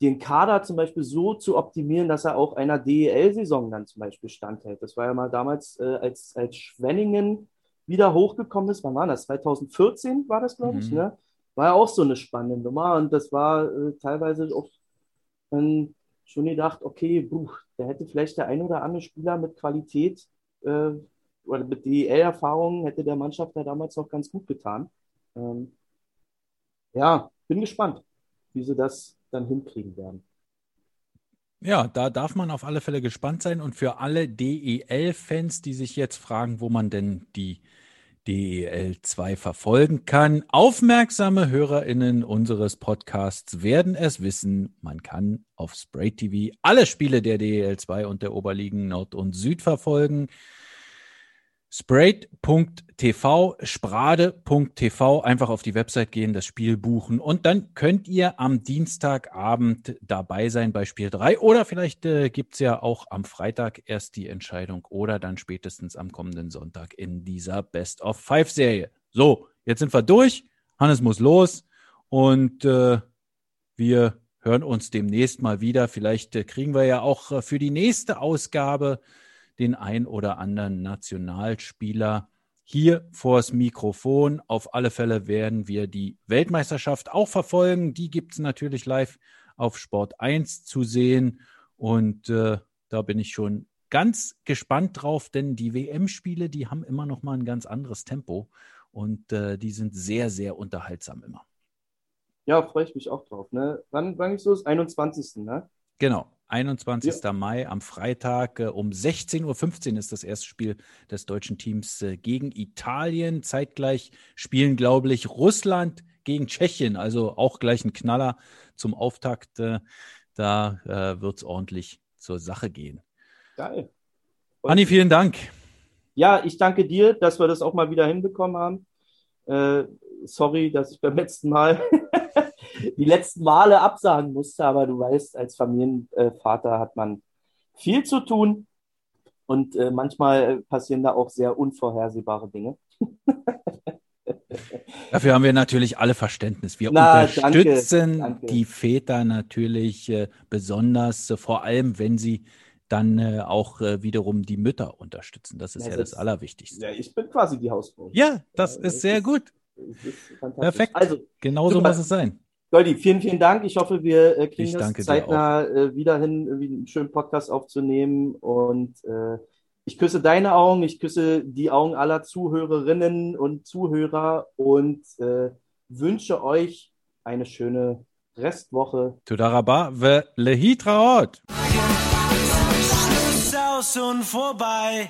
den Kader zum Beispiel so zu optimieren, dass er auch einer DEL-Saison dann zum Beispiel standhält. Das war ja mal damals, äh, als, als Schwenningen wieder hochgekommen ist. Wann war das? 2014 war das, glaube ich, mhm. ne? War ja auch so eine spannende Nummer und das war äh, teilweise auch dann schon gedacht, okay, buch, da hätte vielleicht der ein oder andere Spieler mit Qualität äh, oder mit DEL-Erfahrungen hätte der Mannschaft da damals noch ganz gut getan. Ähm, ja, bin gespannt, wie sie das dann hinkriegen werden. Ja, da darf man auf alle Fälle gespannt sein. Und für alle DEL-Fans, die sich jetzt fragen, wo man denn die DEL 2 verfolgen kann. Aufmerksame HörerInnen unseres Podcasts werden es wissen. Man kann auf Spray TV alle Spiele der DEL 2 und der Oberligen Nord und Süd verfolgen. Sprayed.tv, sprade.tv, einfach auf die Website gehen, das Spiel buchen und dann könnt ihr am Dienstagabend dabei sein bei Spiel 3 oder vielleicht äh, es ja auch am Freitag erst die Entscheidung oder dann spätestens am kommenden Sonntag in dieser Best of Five Serie. So, jetzt sind wir durch. Hannes muss los und äh, wir hören uns demnächst mal wieder. Vielleicht äh, kriegen wir ja auch äh, für die nächste Ausgabe den ein oder anderen Nationalspieler hier vors Mikrofon. Auf alle Fälle werden wir die Weltmeisterschaft auch verfolgen. Die gibt es natürlich live auf Sport 1 zu sehen. Und äh, da bin ich schon ganz gespannt drauf, denn die WM-Spiele, die haben immer noch mal ein ganz anderes Tempo und äh, die sind sehr, sehr unterhaltsam immer. Ja, freue ich mich auch drauf. Ne? Wann, wann ist so? 21. Ne? Genau. 21. Ja. Mai am Freitag äh, um 16.15 Uhr ist das erste Spiel des deutschen Teams äh, gegen Italien. Zeitgleich spielen, glaube ich, Russland gegen Tschechien. Also auch gleich ein Knaller zum Auftakt. Äh, da äh, wird es ordentlich zur Sache gehen. Geil. Anni, vielen Dank. Ja, ich danke dir, dass wir das auch mal wieder hinbekommen haben. Äh, sorry, dass ich beim letzten Mal die letzten Male absagen musste, aber du weißt, als Familienvater hat man viel zu tun und äh, manchmal passieren da auch sehr unvorhersehbare Dinge. Dafür haben wir natürlich alle Verständnis. Wir Na, unterstützen danke, danke. die Väter natürlich äh, besonders, äh, vor allem wenn sie dann äh, auch äh, wiederum die Mütter unterstützen. Das ist ja, ja das, das Allerwichtigste. Ja, ich bin quasi die Hausfrau. Ja, das ist das sehr ist, gut. Perfekt. Also, genauso muss es sein. Goldi, vielen, vielen Dank. Ich hoffe, wir äh, kriegen es zeitnah äh, wieder hin, einen schönen Podcast aufzunehmen. Und äh, ich küsse deine Augen, ich küsse die Augen aller Zuhörerinnen und Zuhörer und äh, wünsche euch eine schöne Restwoche. Tudaraba, ve lehitraot. Aus und vorbei.